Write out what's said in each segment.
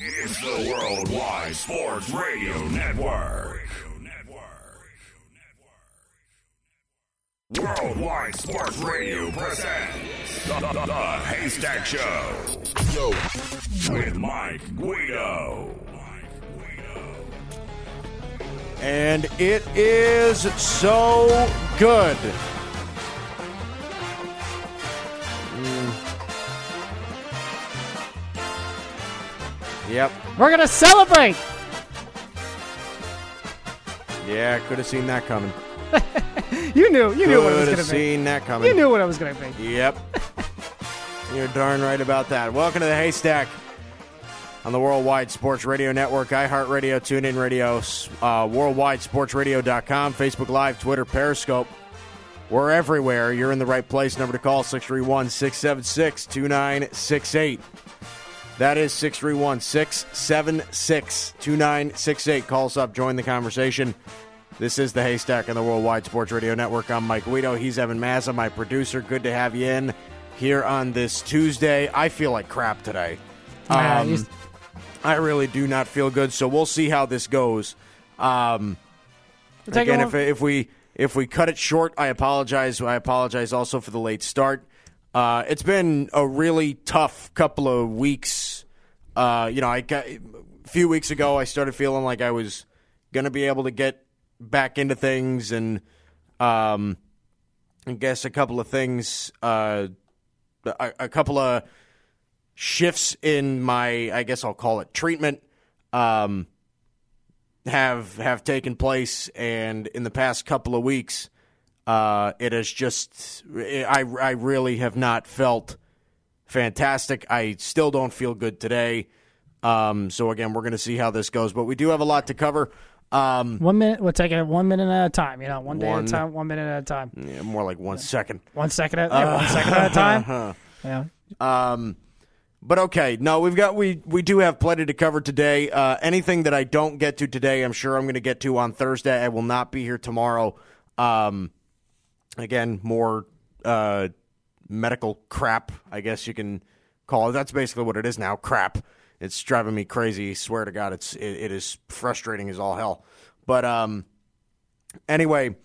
It's the Worldwide Sports Radio Network. Worldwide Sports Radio presents the, the, the Haystack Show. Yo. With Mike Guido. And it is so good. Yep. We're gonna celebrate. Yeah, could have seen that coming. You knew. You knew what it was gonna have be. seen that coming. You knew what it was gonna be. Yep. You're darn right about that. Welcome to the Haystack on the Worldwide Sports Radio Network, iHeartRadio, TuneIn Radio, uh, WorldwideSportsRadio.com, Facebook Live, Twitter, Periscope. We're everywhere. You're in the right place. Number to call 631 676 2968. That is 631 676 2968. Call us up, join the conversation. This is the Haystack on the Worldwide Sports Radio Network. I'm Mike Guido. He's Evan Mazza, my producer. Good to have you in here on this Tuesday. I feel like crap today. Um, I really do not feel good, so we'll see how this goes. Um, again, if, if we if we cut it short, I apologize. I apologize also for the late start. Uh, it's been a really tough couple of weeks. Uh, you know, I got, a few weeks ago I started feeling like I was going to be able to get back into things, and um, I guess a couple of things, uh, a, a couple of shifts in my, I guess I'll call it treatment. Um, have have taken place, and in the past couple of weeks, uh, it has just I I really have not felt fantastic. I still don't feel good today. Um, so again, we're going to see how this goes, but we do have a lot to cover. Um, one minute. We'll take it one minute at a time. You know, one day One- at a time, one minute at a time, yeah, more like one second. one second at yeah, one second at a time. Uh-huh. Yeah. Um, but okay, no, we've got we we do have plenty to cover today. Uh, anything that I don't get to today, I'm sure I'm going to get to on Thursday. I will not be here tomorrow. Um, again, more uh, medical crap, I guess you can call it. That's basically what it is now. Crap. It's driving me crazy. Swear to God, it's it, it is frustrating as all hell. But um, anyway.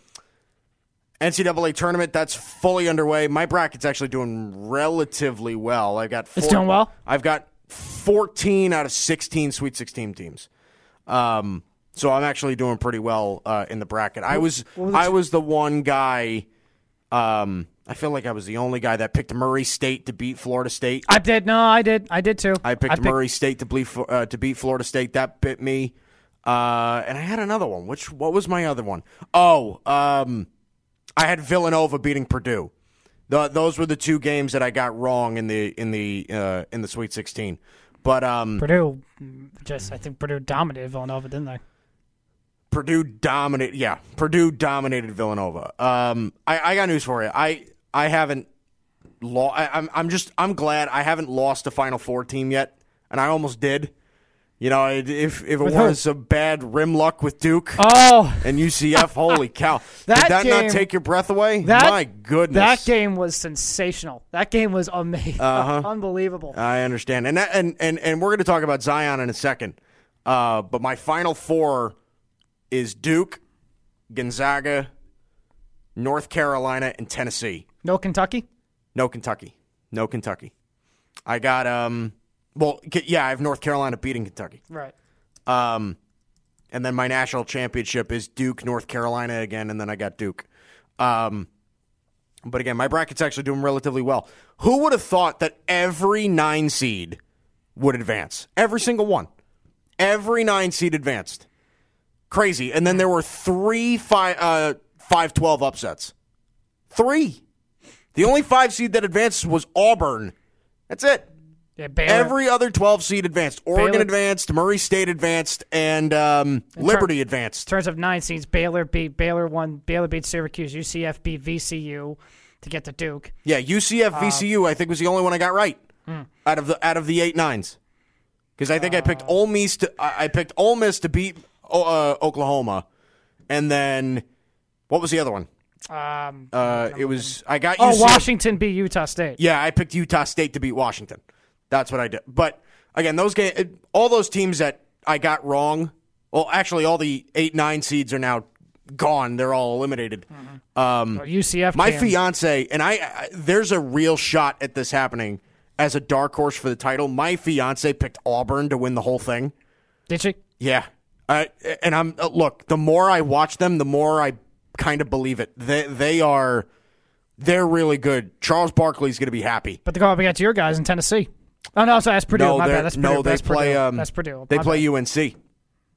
NCAA tournament that's fully underway. My bracket's actually doing relatively well. I've got four, It's doing well? I've got 14 out of 16 Sweet 16 teams. Um, so I'm actually doing pretty well uh, in the bracket. I was was the was the one guy. Um, I feel like I was the only guy that picked Murray State to beat Florida State. I did. No, I did. I did too. I picked Murray State to beat uh, to beat Florida State. That bit me. Uh, and I had another one. Which what was my other one? Oh, um, I had Villanova beating Purdue. The, those were the two games that I got wrong in the in the uh, in the Sweet Sixteen. But um, Purdue. Just I think Purdue dominated Villanova, didn't they? Purdue dominated. Yeah, Purdue dominated Villanova. Um, I, I got news for you. I I haven't lost. I'm I'm just I'm glad I haven't lost a Final Four team yet, and I almost did. You know, if if it With who? was a bad rim luck with Duke Oh, and UCF, holy cow! That Did that game- not take your breath away? that My goodness, That game was sensational. That game was amazing, Uh-huh. unbelievable. I understand, and that, and and and we're going to talk about Zion in a second. Uh, but my final four is Duke, Gonzaga, North Carolina, and Tennessee. No Kentucky. No Kentucky. No Kentucky. I got um. Well, yeah, I have North Carolina beating Kentucky. Right. Um, and then my national championship is Duke, North Carolina again, and then I got Duke. Um, but again, my bracket's actually doing relatively well. Who would have thought that every nine seed would advance? Every single one. Every nine seed advanced. Crazy. And then there were three five uh five twelve upsets. Three. The only five seed that advanced was Auburn. That's it. Yeah, Baylor. Every other 12 seed advanced. Oregon Baylor- advanced, Murray State advanced, and um, Liberty advanced. in terms of nine seeds, Baylor beat Baylor won. Baylor beat Syracuse. UCF beat VCU to get to Duke. Yeah, UCF Uh, VCU I think was the only one I got right hmm. out of the out of the eight nines. Because I think I picked Ole Miss to I I picked Ole Miss to beat uh, Oklahoma, and then what was the other one? Um, Uh, it was I got oh, UCF Washington beat Utah State. Yeah, I picked Utah State to beat Washington. That's what I did. But again, those game, all those teams that I got wrong. Well, actually, all the eight nine seeds are now gone. They're all eliminated. Um, Or UCF. my can. fiance and I, I, there's a real shot at this happening as a dark horse for the title. My fiance picked Auburn to win the whole thing. Did she? Yeah. Uh, and I'm uh, look. The more I watch them, the more I kind of believe it. They they are they're really good. Charles Barkley's going to be happy. But they're going up against your guys in Tennessee. Oh no, sorry, that's Purdue. No, my bad. That's Purdue. no, they that's play. Purdue. Um, that's Purdue. They My play bad. UNC.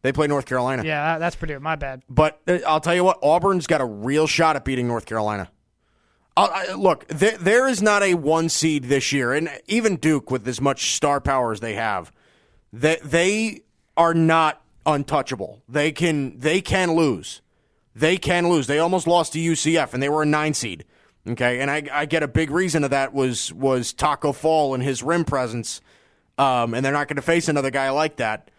They play North Carolina. Yeah, that's Purdue. My bad. But uh, I'll tell you what, Auburn's got a real shot at beating North Carolina. I, look, there, there is not a one seed this year, and even Duke, with as much star power as they have, they, they are not untouchable. They can they can lose. They can lose. They almost lost to UCF, and they were a nine seed. Okay, and I, I get a big reason of that was was Tacko Fall and his rim presence, um, and they're not going to face another guy like that.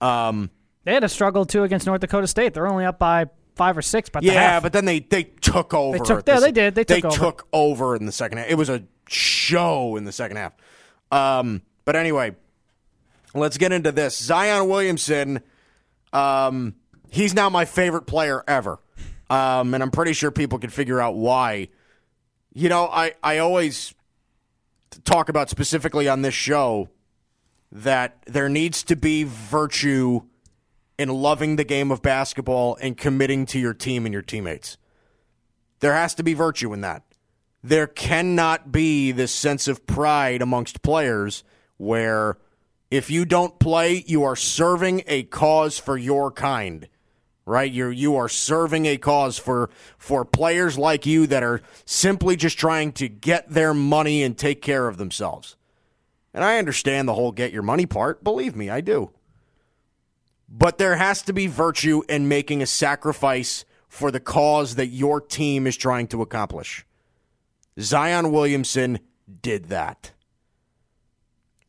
Um, They had a struggle too against North Dakota State. They're only up by five or six. But Yeah, half. but then they they took over. They took- the yeah, they did. They took over. took over in the second half. It was a show in the second half. Um, but anyway, let's get into this. Zion Williamson. Um, he's now my favorite player ever, um, and I'm pretty sure people can figure out why. You know, I I always talk about specifically on this show that there needs to be virtue in loving the game of basketball and committing to your team and your teammates. There has to be virtue in that. There cannot be this sense of pride amongst players where if you don't play, you are serving a cause for your kind. Right? You're you are serving a cause for for players like you that are simply just trying to get their money and take care of themselves. And I understand the whole get your money part. Believe me, I do. But there has to be virtue in making a sacrifice for the cause that your team is trying to accomplish. Zion Williamson did that.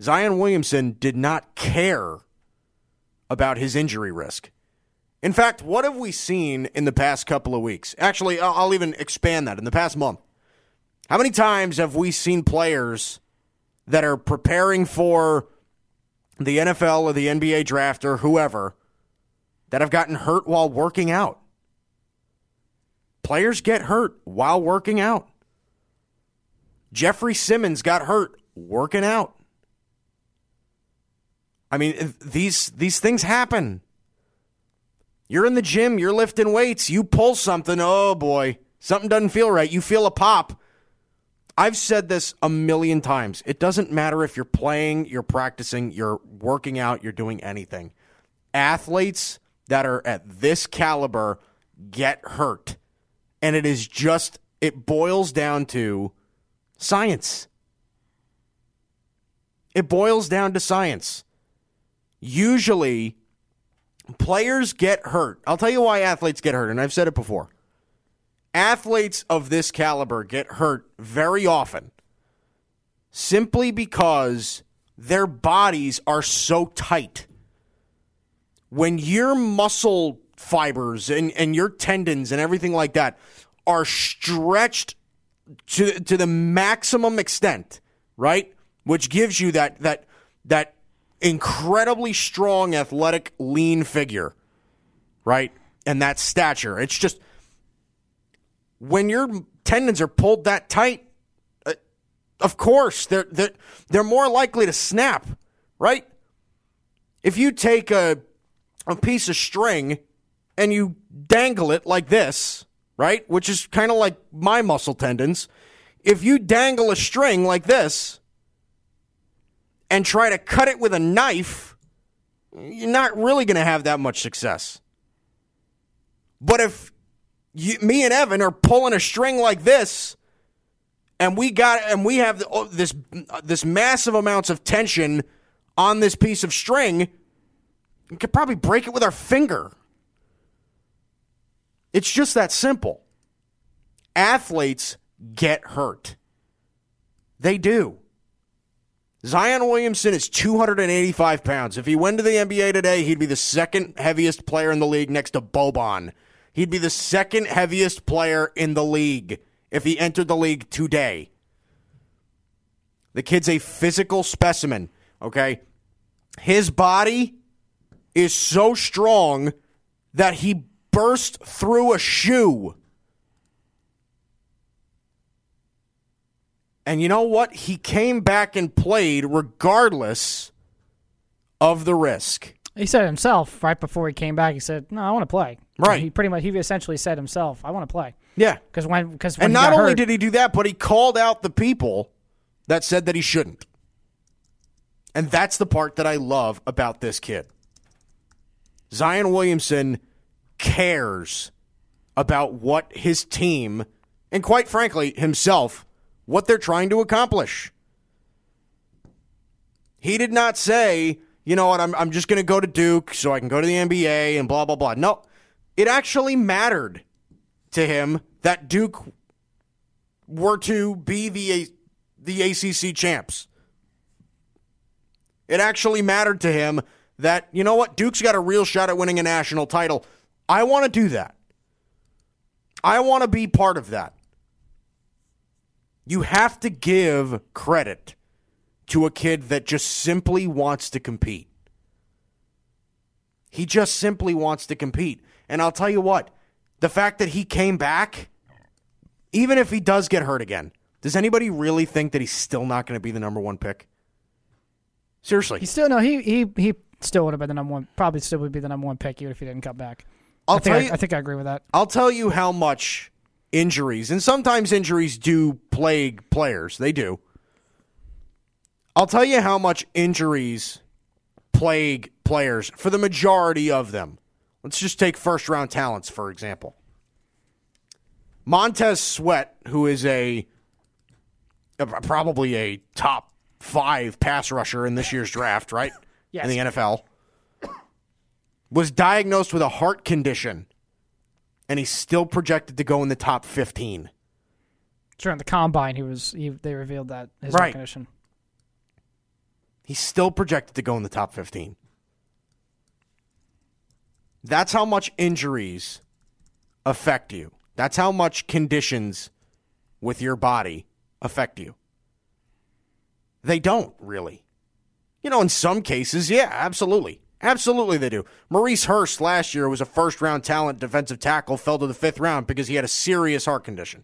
Zion Williamson did not care about his injury risk. In fact, what have we seen in the past couple of weeks? Actually, I'll even expand that. In the past month, how many times have we seen players that are preparing for the NFL or the NBA draft or whoever that have gotten hurt while working out. Players get hurt while working out. Jeffrey Simmons got hurt working out. I mean, these these things happen. You're in the gym, you're lifting weights, you pull something, oh boy, something doesn't feel right. You feel a pop. I've said this a million times. It doesn't matter if you're playing, you're practicing, you're working out, you're doing anything. Athletes that are at this caliber get hurt. And it is just, it boils down to science. It boils down to science. Usually, players get hurt. I'll tell you why athletes get hurt, and I've said it before athletes of this caliber get hurt very often simply because their bodies are so tight. When your muscle fibers and, and your tendons and everything like that are stretched to to the maximum extent, right? Which gives you that that that incredibly strong, athletic, lean figure, right? And that stature. It's just when your tendons are pulled that tight, uh, of course they're they're they're more likely to snap, right? If you take a a piece of string and you dangle it like this, right? Which is kind of like my muscle tendons. If you dangle a string like this and try to cut it with a knife, you're not really going to have that much success. But if you, me and Evan are pulling a string like this, and we got and we have oh, this this massive amounts of tension on this piece of string, we could probably break it with our finger. It's just that simple. Athletes get hurt. They do. Zion Williamson is 285 pounds. If he went to the NBA today, he'd be the second heaviest player in the league next to Boban. He'd be the second heaviest player in the league if he entered the league today. The kid's a physical specimen, okay? his body is so strong that he burst through a shoe. And you know what? He came back and played regardless of the risk. He said himself right before he came back. He said, "No, I want to play." Right. He pretty much he essentially said himself, "I want to play." Yeah. Because when because And not only did he do that, but he called out the people that said that he shouldn't. And that's the part that I love about this kid. Zion Williamson cares about what his team, and quite frankly, himself, what they're trying to accomplish. He did not say, you know what, I'm, I'm just going to go to Duke so I can go to the NBA and blah, blah, blah. No, it actually mattered to him that Duke were to be the, the ACC champs. It actually mattered to him that, you know what, Duke's got a real shot at winning a national title. I want to do that. I want to be part of that. You have to give credit to a kid that just simply wants to compete. He just simply wants to compete. And I'll tell you what, the fact that he came back, even if he does get hurt again, does anybody really think that he's still not going to be the number one pick? Seriously. He still no. He he he still would have been the number one. Probably still would be the number one pick even if he didn't come back. I'll I think tell I, you, I think I agree with that. I'll tell you how much injuries, and sometimes injuries do plague players. They do. I'll tell you how much injuries plague players for the majority of them. Let's just take first round talents, for example. Montez Sweat, who is a probably a top five pass rusher in this year's draft, right? Yes. In the NFL, was diagnosed with a heart condition, and he's still projected to go in the top 15. During the combine, he was he, they revealed that his Right. condition. He's still projected to go in the top 15. That's how much injuries affect you. That's how much conditions with your body affect you. They don't really. You know, in some cases, yeah, absolutely. Absolutely, they do. Maurice Hurst last year was a first round talent defensive tackle, fell to the fifth round because he had a serious heart condition,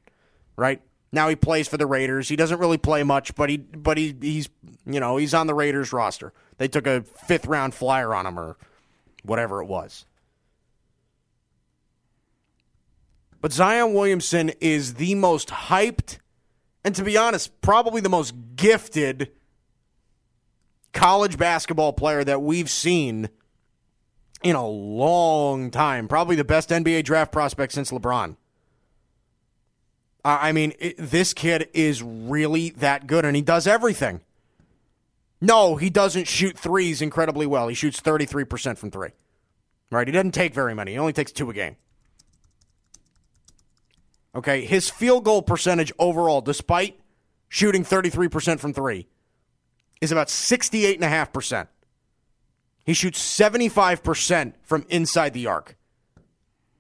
right? Now he plays for the Raiders. He doesn't really play much, but he but he he's you know he's on the Raiders roster. They took a fifth round flyer on him or whatever it was. But Zion Williamson is the most hyped, and to be honest, probably the most gifted college basketball player that we've seen in a long time. Probably the best NBA draft prospect since LeBron. I mean, it, this kid is really that good, and he does everything. No, he doesn't shoot threes incredibly well. He shoots 33% from three. Right? He doesn't take very many. He only takes two a game. Okay, his field goal percentage overall, despite shooting 33% from three, is about 68.5%. He shoots 75% from inside the arc.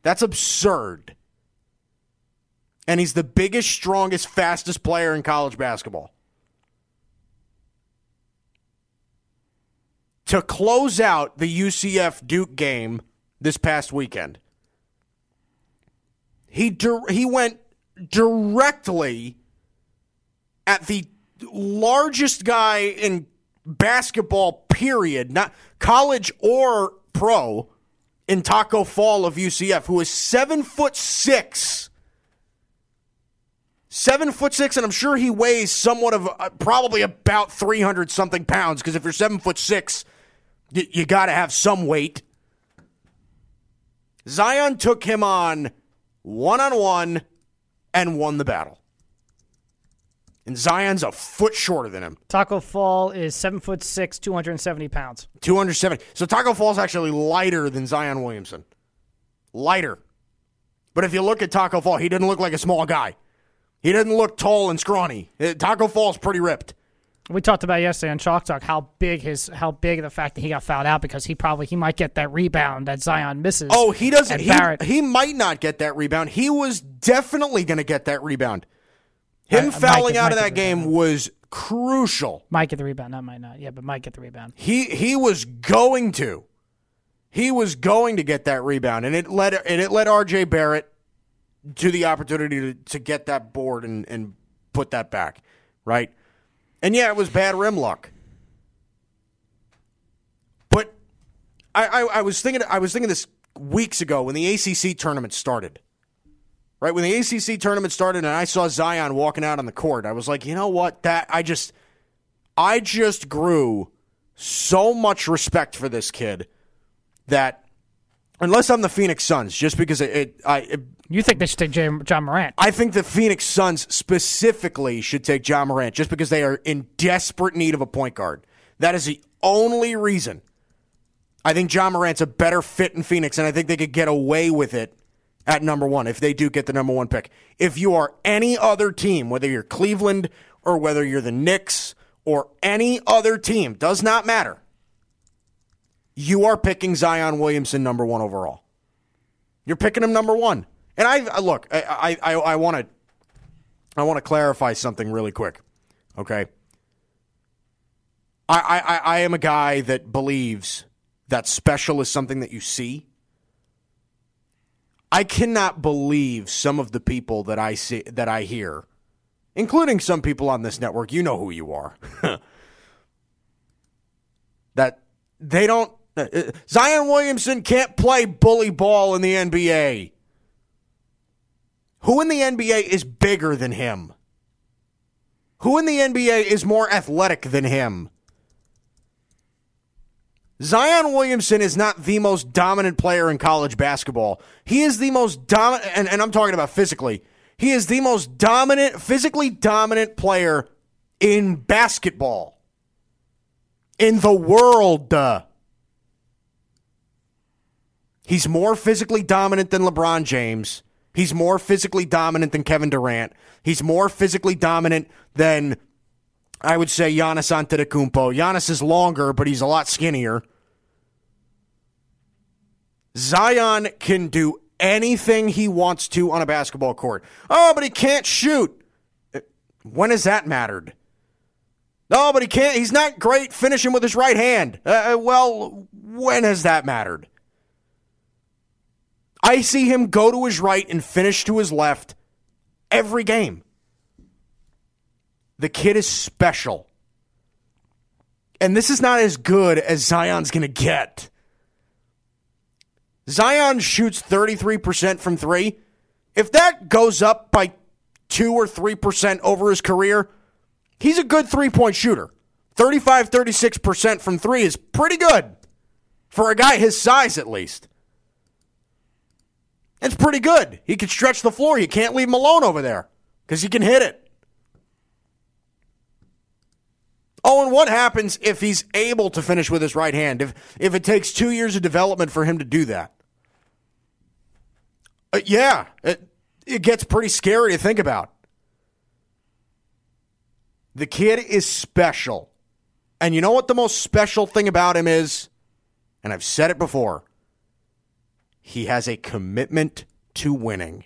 That's absurd. And he's the biggest, strongest, fastest player in college basketball. To close out the UCF Duke game this past weekend, he dir- he went directly at the largest guy in basketball period, not college or pro, in Tacko Fall of UCF, who is seven foot six. Seven foot six, and I'm sure he weighs somewhat of uh, probably about 300 something pounds. Because if you're seven foot six, y- you got to have some weight. Zion took him on one on one and won the battle. And Zion's a foot shorter than him, Tacko Fall is seven foot six, two hundred and seventy pounds. 270. So Tacko Fall's actually lighter than Zion Williamson. Lighter. But if you look at Tacko Fall, he didn't look like a small guy. He didn't look tall and scrawny. Uh, Tacko Fall's pretty ripped. We talked about yesterday on Chalk Talk how big his how big the fact that he got fouled out because he probably he might get that rebound that Zion misses. Oh, he doesn't. He, Barrett- he might not get that rebound. He was definitely going to get that rebound. Him Uh, fouling Mike- out of that game was crucial. Might get the rebound. That might not. Yeah, but might get the rebound. He he was going to. He was going to get that rebound, and it led and it led R.J. Barrett to the opportunity to, to get that board and, and put that back, right? And yeah, it was bad rim luck. But I, I, I was thinking I was thinking this weeks ago when the ACC tournament started. Right when the ACC tournament started and I saw Zion walking out on the court, I was like, you know what? That I just I just grew so much respect for this kid that unless I'm the Phoenix Suns, just because it, it I it, You think they should take Ja Morant? I think the Phoenix Suns specifically should take Ja Morant just because they are in desperate need of a point guard. That is the only reason. I think Ja Morant's a better fit in Phoenix, and I think they could get away with it at number one if they do get the number one pick. If you are any other team, whether you're Cleveland or whether you're the Knicks or any other team, does not matter. You are picking Zion Williamson number one overall. You're picking him number one. And I, look, I, I, I want to, I want to clarify something really quick. Okay. I, I, I am a guy that believes that special is something that you see. I cannot believe some of the people that I see that I hear, including some people on this network. You know who you are. that they don't. Uh, Zion Williamson can't play bully ball in the NBA. Who in the NBA is bigger than him? Who in the NBA is more athletic than him? Zion Williamson is not the most dominant player in college basketball. He is the most dominant, and, and I'm talking about physically. He is the most dominant, physically dominant player in basketball in the world. He's more physically dominant than LeBron James. He's more physically dominant than Kevin Durant. He's more physically dominant than I would say Giannis Antetokounmpo. Giannis is longer, but he's a lot skinnier. Zion can do anything he wants to on a basketball court. Oh, but he can't shoot. When has that mattered? No, but he can't. He's not great finishing with his right hand. Uh, well, when has that mattered? I see him go to his right and finish to his left every game. The kid is special. And this is not as good as Zion's going to get. Zion shoots 33% from three. If that goes up by 2 or 3% over his career, he's a good three point shooter. 35, 36% from three is pretty good for a guy his size, at least. It's pretty good. He can stretch the floor. You can't leave him alone over there because he can hit it. Oh, and what happens if he's able to finish with his right hand? If if it takes two years of development for him to do that? Uh, yeah, it, it gets pretty scary to think about. The kid is special. And you know what the most special thing about him is? And I've said it before. He has a commitment to winning.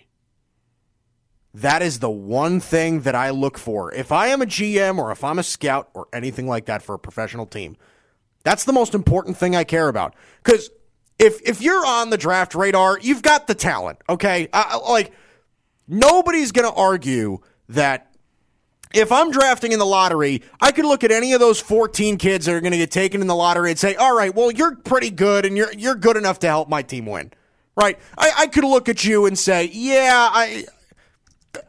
That is the one thing that I look for. If I am a GM or if I'm a scout or anything like that for a professional team, that's the most important thing I care about. Because if if you're on the draft radar, you've got the talent. Okay, I, like nobody's going to argue that. If I'm drafting in the lottery, I could look at any of those 14 kids that are going to get taken in the lottery and say, "All right, well, you're pretty good, and you're you're good enough to help my team win." Right? I, I could look at you and say, "Yeah, I."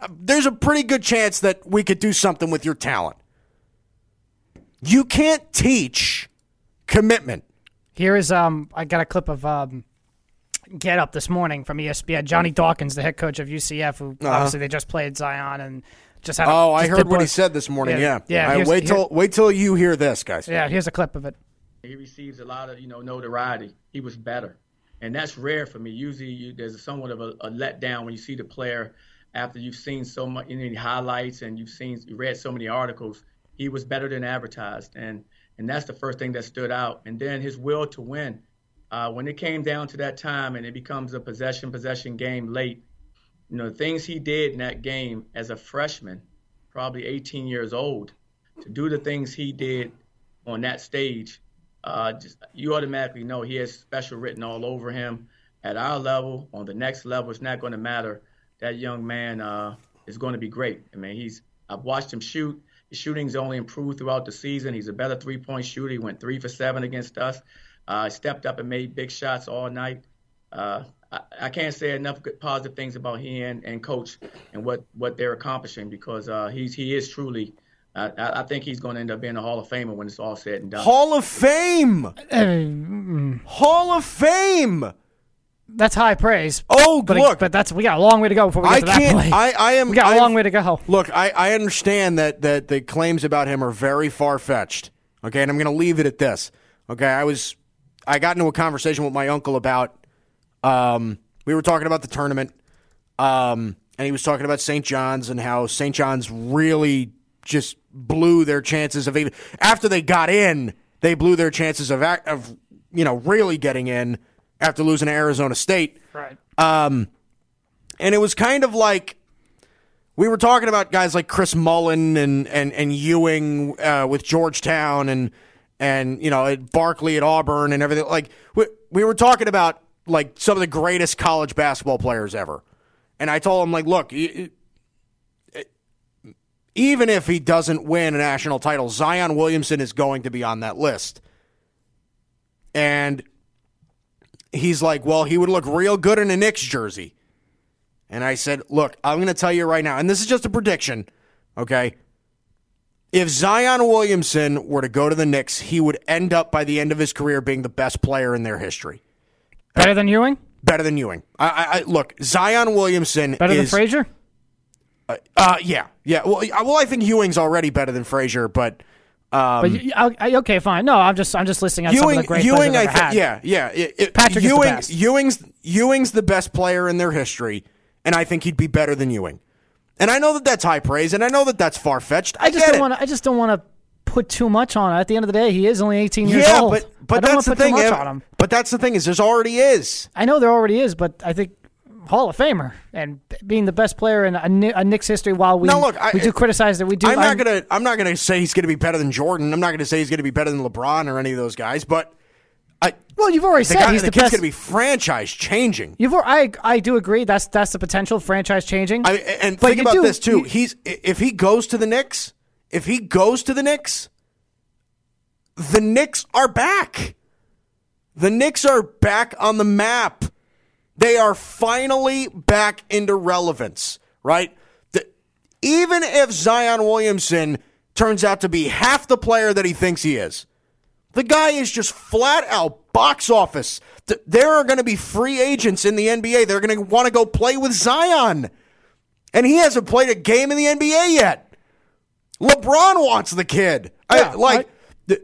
there's a pretty good chance that we could do something with your talent. You can't teach commitment. Here is um I got a clip of um Get Up this morning from ESPN. Johnny Dawkins, the head coach of UCF, who uh-huh. obviously they just played Zion and just had. Oh, I heard what he said this morning. Yeah, yeah. yeah. wait till wait till you hear this, guys. Yeah, here's a clip of it. He receives a lot of you know notoriety. He was better, and that's rare for me. Usually, you, there's somewhat of a, a letdown when you see the player after you've seen so many highlights and you've seen you read so many articles, he was better than advertised, and and that's the first thing that stood out. And then his will to win. Uh, when it came down to that time and it becomes a possession possession game late, you know the things he did in that game as a freshman, probably 18 years old, to do the things he did on that stage, uh, just you automatically know he has special written all over him. At our level, on the next level, it's not going to matter. That young man uh, is going to be great. I mean, he's I've watched him shoot. His shooting's only improved throughout the season. He's a better three-point shooter. He went three for seven against us. Uh, stepped up and made big shots all night. Uh, I, I, can't say enough good, positive things about he and, and coach and what, what they're accomplishing because uh, he's he is truly. I, I think he's going to end up being a Hall of Famer when it's all said and done. Hall of Fame. Hall of Fame. That's high praise. Oh, but look, but that's we got a long way to go before we get I to that point. I, I am. We got a long way to go. Look, I, I understand that that the claims about him are very far fetched. Okay, and I'm going to leave it at this. Okay, I was I got into a conversation with my uncle about. Um, we were talking about the tournament, um, and he was talking about St. John's and how St. John's really just blew their chances of even after they got in. They blew their chances of of you know really getting in after losing to Arizona State. Right. Um, and it was kind of like we were talking about guys like Chris Mullin and and and Ewing uh, with Georgetown and and you know at Barkley at Auburn and everything. Like we we were talking about like some of the greatest college basketball players ever. And I told him like, look. even if he doesn't win a national title, Zion Williamson is going to be on that list. And he's like, well, he would look real good in a Knicks jersey. And I said, look, I'm going to tell you right now, and this is just a prediction, okay? If Zion Williamson were to go to the Knicks, he would end up by the end of his career being the best player in their history. Better than Ewing? Better than Ewing. I, I, I look, Zion Williamson. Better is, than Frazier? Uh, uh, yeah, yeah. Well, well, I think Ewing's already better than Frazier, but um, but you, I, okay, fine. No, I'm just I'm just listing out Ewing, some of the great Ewing, players I think, yeah, yeah. It, it, Patrick Ewing, the best. Ewing's Ewing's the best player in their history, and I think he'd be better than Ewing. And I know that that's high praise, and I know that that's far fetched. I, I, just don't want to. I just don't want to put too much on it. At the end of the day, he is only 18 years yeah, old. but but that's the thing. But that's the thing is, there's already is. I know there already is, but I think Hall of Famer and being the best player in a, a Knicks history. While we now look, I, we do criticize that we do. I'm not I'm, gonna I'm not gonna say he's gonna be better than Jordan. I'm not gonna say he's gonna be better than LeBron or any of those guys. But I well, you've already said guy, he's the, the kid's best. gonna be franchise changing. You've I I do agree. That's that's the potential franchise changing. I, and but think about do, this too. You, he's if he goes to the Knicks, if he goes to the Knicks, the Knicks are back. The Knicks are back on the map. They are finally back into relevance, right? The, even if Zion Williamson turns out to be half the player that he thinks he is, the guy is just flat out box office. There are going to be free agents in the NBA. They're going to want to go play with Zion. And he hasn't played a game in the NBA yet. LeBron wants the kid. Yeah, I, like, I, the,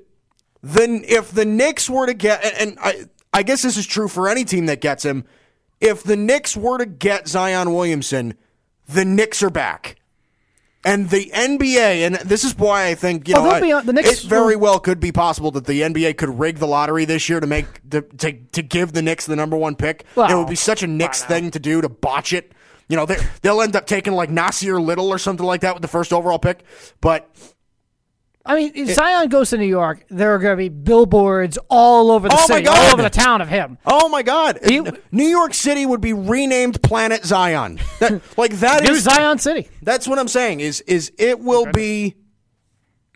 then if the Knicks were to get, and, and I, I guess this is true for any team that gets him if the Knicks were to get Zion Williamson, the Knicks are back. And the NBA, and this is why I think you know oh, be, the Knicks, it very well could be possible that the NBA could rig the lottery this year to make to to, to give the Knicks the number one pick. Well, it would be such a Knicks thing to do to botch it. You know, they, they'll end up taking like Nassir Little or something like that with the first overall pick. But I mean, if Zion goes to New York, there are going to be billboards all over the oh city, all over the town of him. Oh my God! He, New York City would be renamed Planet Zion. That, like that New is Zion City. That's what I'm saying. Is is it will be?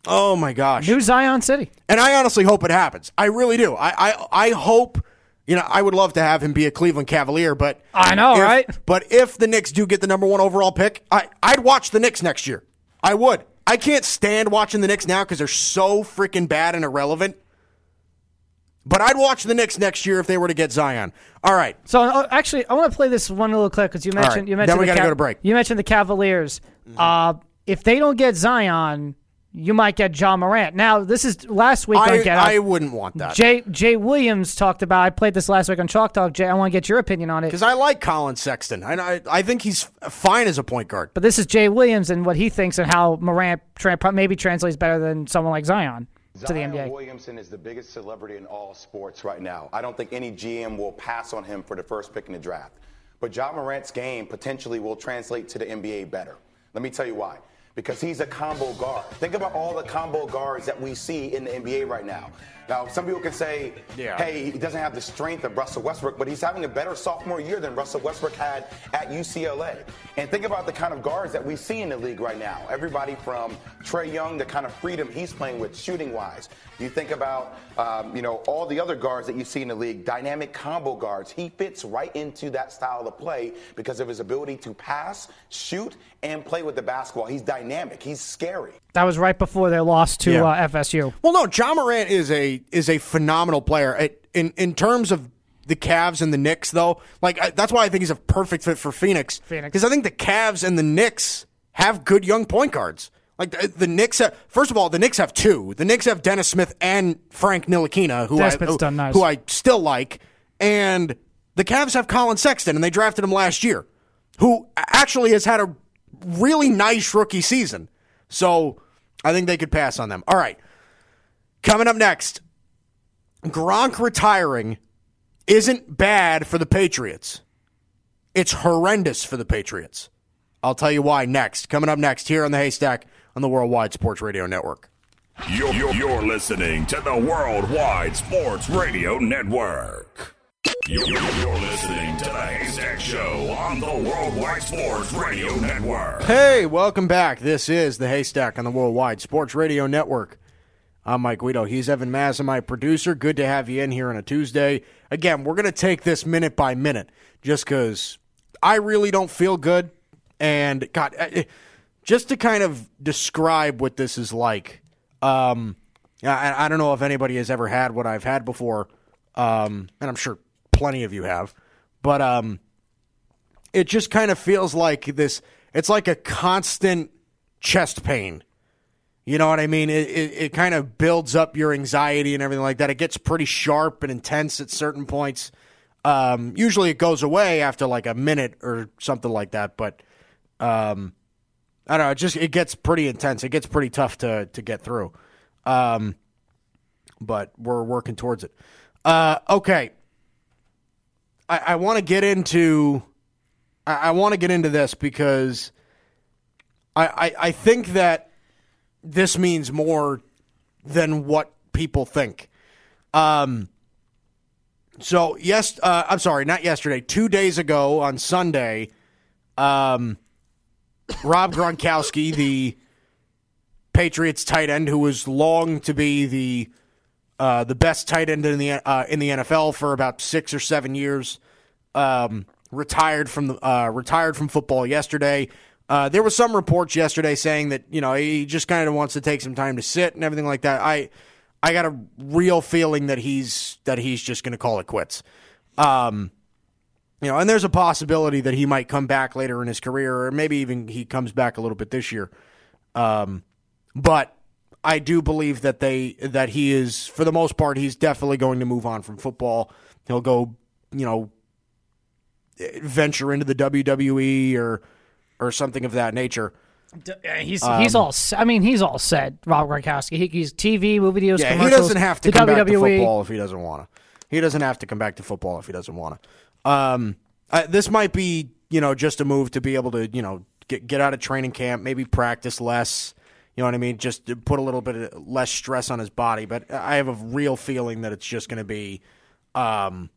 Oh my gosh! New Zion City. And I honestly hope it happens. I really do. I I, I hope. You know, I would love to have him be a Cleveland Cavalier, but I know, if, right? But if the Knicks do get the number one overall pick, I I'd watch the Knicks next year. I would. I can't stand watching the Knicks now because they're so freaking bad and irrelevant. But I'd watch the Knicks next year if they were to get Zion. All right. So uh, actually, I want to play this one little clip because you mentioned right. you mentioned then we got to go to break. You mentioned the Cavaliers. Mm-hmm. Uh, if they don't get Zion, you might get Ja Morant. Now, this is last week I, on Get Up. I wouldn't want that. Jay Jay Williams talked about. I played this last week on Chalk Talk. Jay, I want to get your opinion on it because I like Collin Sexton. I, I, I think he's fine as a point guard. But this is Jay Williams and what he thinks and how Morant tra- maybe translates better than someone like Zion. To the Zion NBA. Williamson is the biggest celebrity in all sports right now. I don't think any GM will pass on him for the first pick in the draft. But Ja Morant's game potentially will translate to the NBA better. Let me tell you why. Because he's a combo guard. Think about all the combo guards that we see in the NBA right now. Now, some people can say, Yeah. hey, he doesn't have the strength of Russell Westbrook, but he's having a better sophomore year than Russell Westbrook had at UCLA. And think about the kind of guards that we see in the league right now. Everybody from Trae Young, the kind of freedom he's playing with shooting wise. You think about, um, you know, all the other guards that you see in the league, dynamic combo guards. He fits right into that style of play because of his ability to pass, shoot, and play with the basketball. He's dynamic. He's scary. That was right before their loss to Yeah. uh, FSU. Well, no, Ja Morant is a is a phenomenal player. It, in in terms of the Cavs and the Knicks, though, like I, that's why I think he's a perfect fit for Phoenix. Phoenix. because I think the Cavs and the Knicks have good young point guards. Like the, the Knicks, have, first of all, the Knicks have two. The Knicks have Dennis Smith and Frank Ntilikina, who Dennis I who, done nice. who I still like, and the Cavs have Collin Sexton, and they drafted him last year, who actually has had a really nice rookie season. So I think they could pass on them. All right. Coming up next, Gronk retiring isn't bad for the Patriots. It's horrendous for the Patriots. I'll tell you why next. Coming up next here on the Haystack on the Worldwide Sports Radio Network. You're, you're, you're listening to the Worldwide Sports Radio Network. You're, you're listening to the Haystack Show on the Worldwide Sports Radio Network. Hey, welcome back. This is the Haystack on the Worldwide Sports Radio Network. I'm Mike Guido. He's Evan Mazza, my producer. Good to have you in here on a Tuesday. Again, we're going to take this minute by minute just because I really don't feel good. And, God, eh, just to kind of describe what this is like, um, I, I don't know if anybody has ever had what I've had before, um, and I'm sure plenty of you have, but um, it just kind of feels like this. It's like a constant chest pain. You know what I mean? It, it, it kind of builds up your anxiety and everything like that. It gets pretty sharp and intense at certain points. Um, usually it goes away after like a minute or something like that, but um, I don't know. It just it gets pretty intense. It gets pretty tough to to get through. Um, but we're working towards it. Uh, okay. I, I want to get into I, I want to get into this because I, I I think that this means more than what people think. Um. So yes, uh, I'm sorry, not yesterday. Two days ago on Sunday, um, Rob Gronkowski, the Patriots tight end, who was long to be the uh, the best tight end in the uh, in the NFL for about six or seven years, um, retired from the uh, retired from football yesterday. Uh, there was some reports yesterday saying that you know he just kind of wants to take some time to sit and everything like that. I I got a real feeling that he's that he's just going to call it quits. Um, you know, and there's a possibility that he might come back later in his career, or maybe even he comes back a little bit this year. Um, but I do believe that they that he is, for the most part, he's definitely going to move on from football. He'll go, you know, venture into the WWE or or something of that nature. Uh, He's he's all. I mean, he's all set. Rob Gronkowski. He, he's TV, movie deals, Yeah, he doesn't have to come back to football if he doesn't want to. He doesn't have to come back to football if he doesn't want to. Um, this might be, you know, just a move to be able to, you know, get get out of training camp, maybe practice less. You know what I mean? Just to put a little bit of less stress on his body. But I have a real feeling that it's just going to be. Um,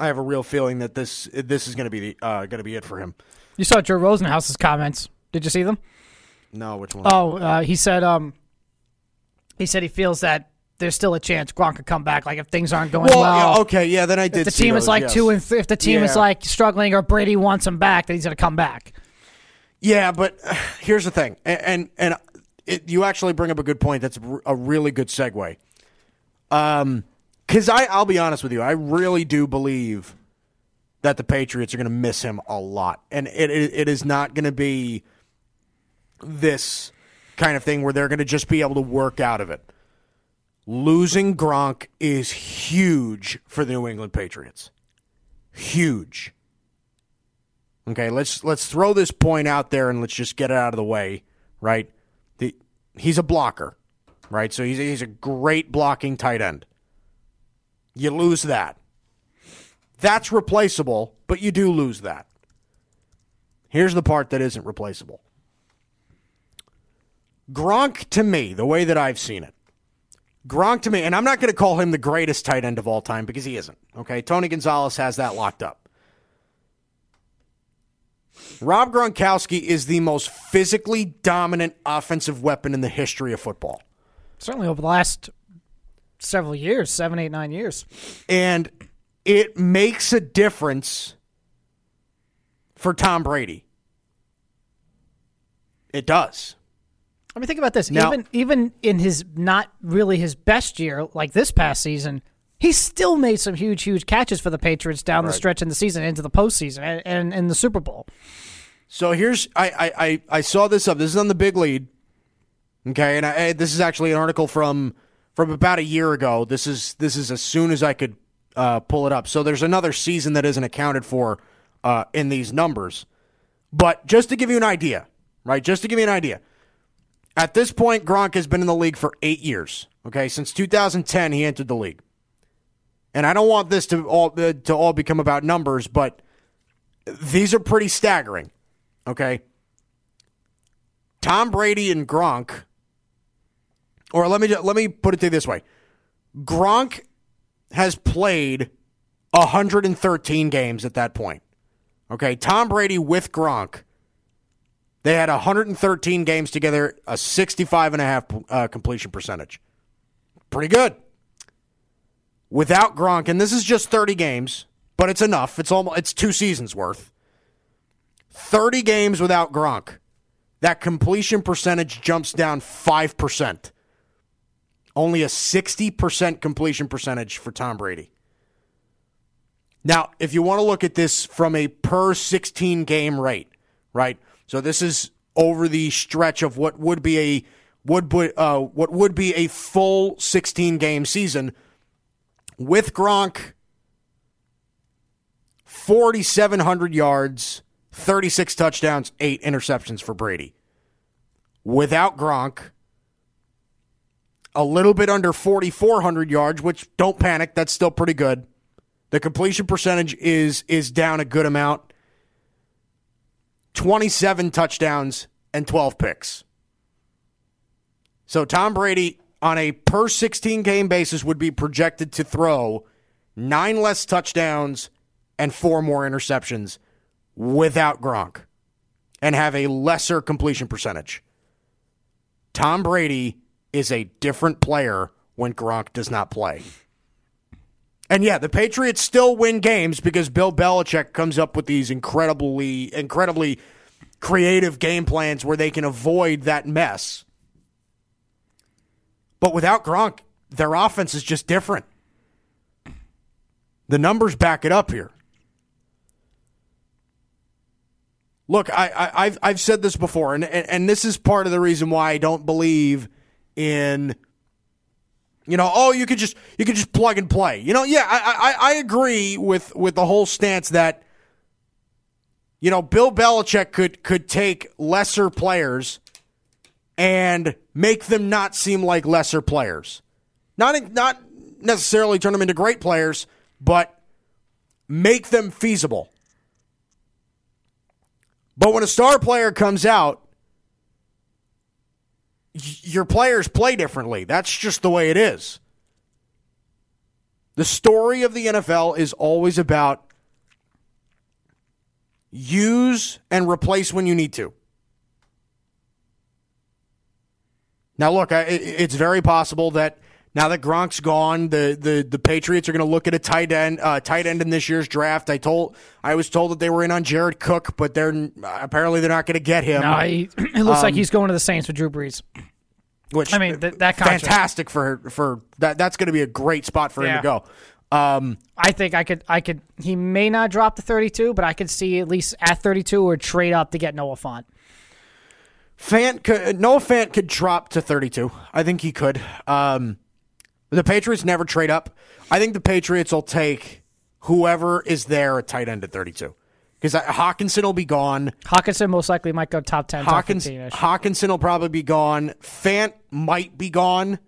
I have a real feeling that this this is going to be the, uh, going to be it for him. You saw Joe Rosenhaus's comments. Did you see them? No, which one? Oh, uh, he said. Um, he said he feels that there's still a chance Gronk could come back. Like if things aren't going well. well, yeah, okay, yeah. Then I did. If the see team is like yes. two and th- if the team is like struggling or Brady wants him back, then he's going to come back. Yeah, but here's the thing, and and, and it, you actually bring up a good point. That's a really good segue. Um, because I I'll be honest with you, I really do believe that the Patriots are going to miss him a lot, and it it, it is not going to be this kind of thing where they're going to just be able to work out of it. Losing Gronk is huge for the New England Patriots. Huge. Okay, let's let's throw this point out there and let's just get it out of the way, right? The, he's a blocker, right? So he's he's a great blocking tight end. You lose that. That's replaceable, but you do lose that. Here's the part that isn't replaceable. Gronk to me, the way that I've seen it, Gronk to me, and I'm not going to call him the greatest tight end of all time because he isn't. Okay, Tony Gonzalez has that locked up. Rob Gronkowski is the most physically dominant offensive weapon in the history of football. Certainly over the last several years, seven, eight, nine years. And it makes a difference for Tom Brady. It does. I mean, think about this. Now- even even in his not really his best year, like this past season, he still made some huge, huge catches for the Patriots down the stretch in the season into the postseason and, and in the Super Bowl. So here's I, I, I, I saw this up. This is on the big lead. Okay, and I, this is actually an article from from about a year ago. This is this is as soon as I could uh, pull it up. So there's another season that isn't accounted for uh, in these numbers. But just to give you an idea, right? Just to give you an idea. At this point, Gronk has been in the league for eight years. Okay, since 2010, he entered the league. And I don't want this to all uh, to all become about numbers, but these are pretty staggering. Okay. Tom Brady and Gronk, or let me let me put it to you this way: Gronk has played 113 games at that point. Okay, Tom Brady with Gronk, they had 113 games together, a 65 and a half uh, completion percentage. Pretty good. Without Gronk, and this is just 30 games, but it's enough. It's almost it's two seasons worth. 30 games without Gronk, that completion percentage jumps down 5%. Only a 60% completion percentage for Tom Brady. Now, if you want to look at this from a per 16 game rate, right? So this is over the stretch of what would be a would uh, what would be a full 16 game season with Gronk 4700 yards, 36 touchdowns, 8 interceptions for Brady. Without Gronk, a little bit under 4,400 yards, which don't panic, that's still pretty good. The completion percentage is is down a good amount. 27 touchdowns and 12 picks. So Tom Brady on a per 16 game basis would be projected to throw 9 less touchdowns and 4 more interceptions without Gronk and have a lesser completion percentage. Tom Brady is a different player when Gronk does not play. And yeah, the Patriots still win games because Bill Belichick comes up with these incredibly, incredibly creative game plans where they can avoid that mess. But without Gronk, their offense is just different. The numbers back it up here. Look, I, have I've said this before, and, and and this is part of the reason why I don't believe in, you know, oh, you could just you could just plug and play. You know, yeah, I, I, I agree with with the whole stance that, you know, Bill Belichick could could take lesser players and make them not seem like lesser players, not not necessarily turn them into great players, but make them feasible. But when a star player comes out, your players play differently. That's just the way it is. The story of the NFL is always about use and replace when you need to. Now, look, I, it's very possible that now that Gronk's gone, the the, the Patriots are going to look at a tight end, uh, tight end in this year's draft. I told, I was told that they were in on Jared Cook, but they're apparently they're not going to get him. No, he, it looks like he's going to the Saints with Drew Brees. which I mean, th- that contract- fantastic for for that. That's going to be a great spot for him to go. Um, I think I could, I could. He may not drop to 32, but I could see at least at 32 or trade up to get Noah Fant. Fant could, Noah Fant could drop to 32. I think he could. Um, the Patriots never trade up. I think the Patriots will take whoever is there at tight end at 32. Because Hockenson will be gone. Hockenson most likely might go top 10, top Hawkins, 15 -ish. Hockenson will probably be gone. Fant might be gone.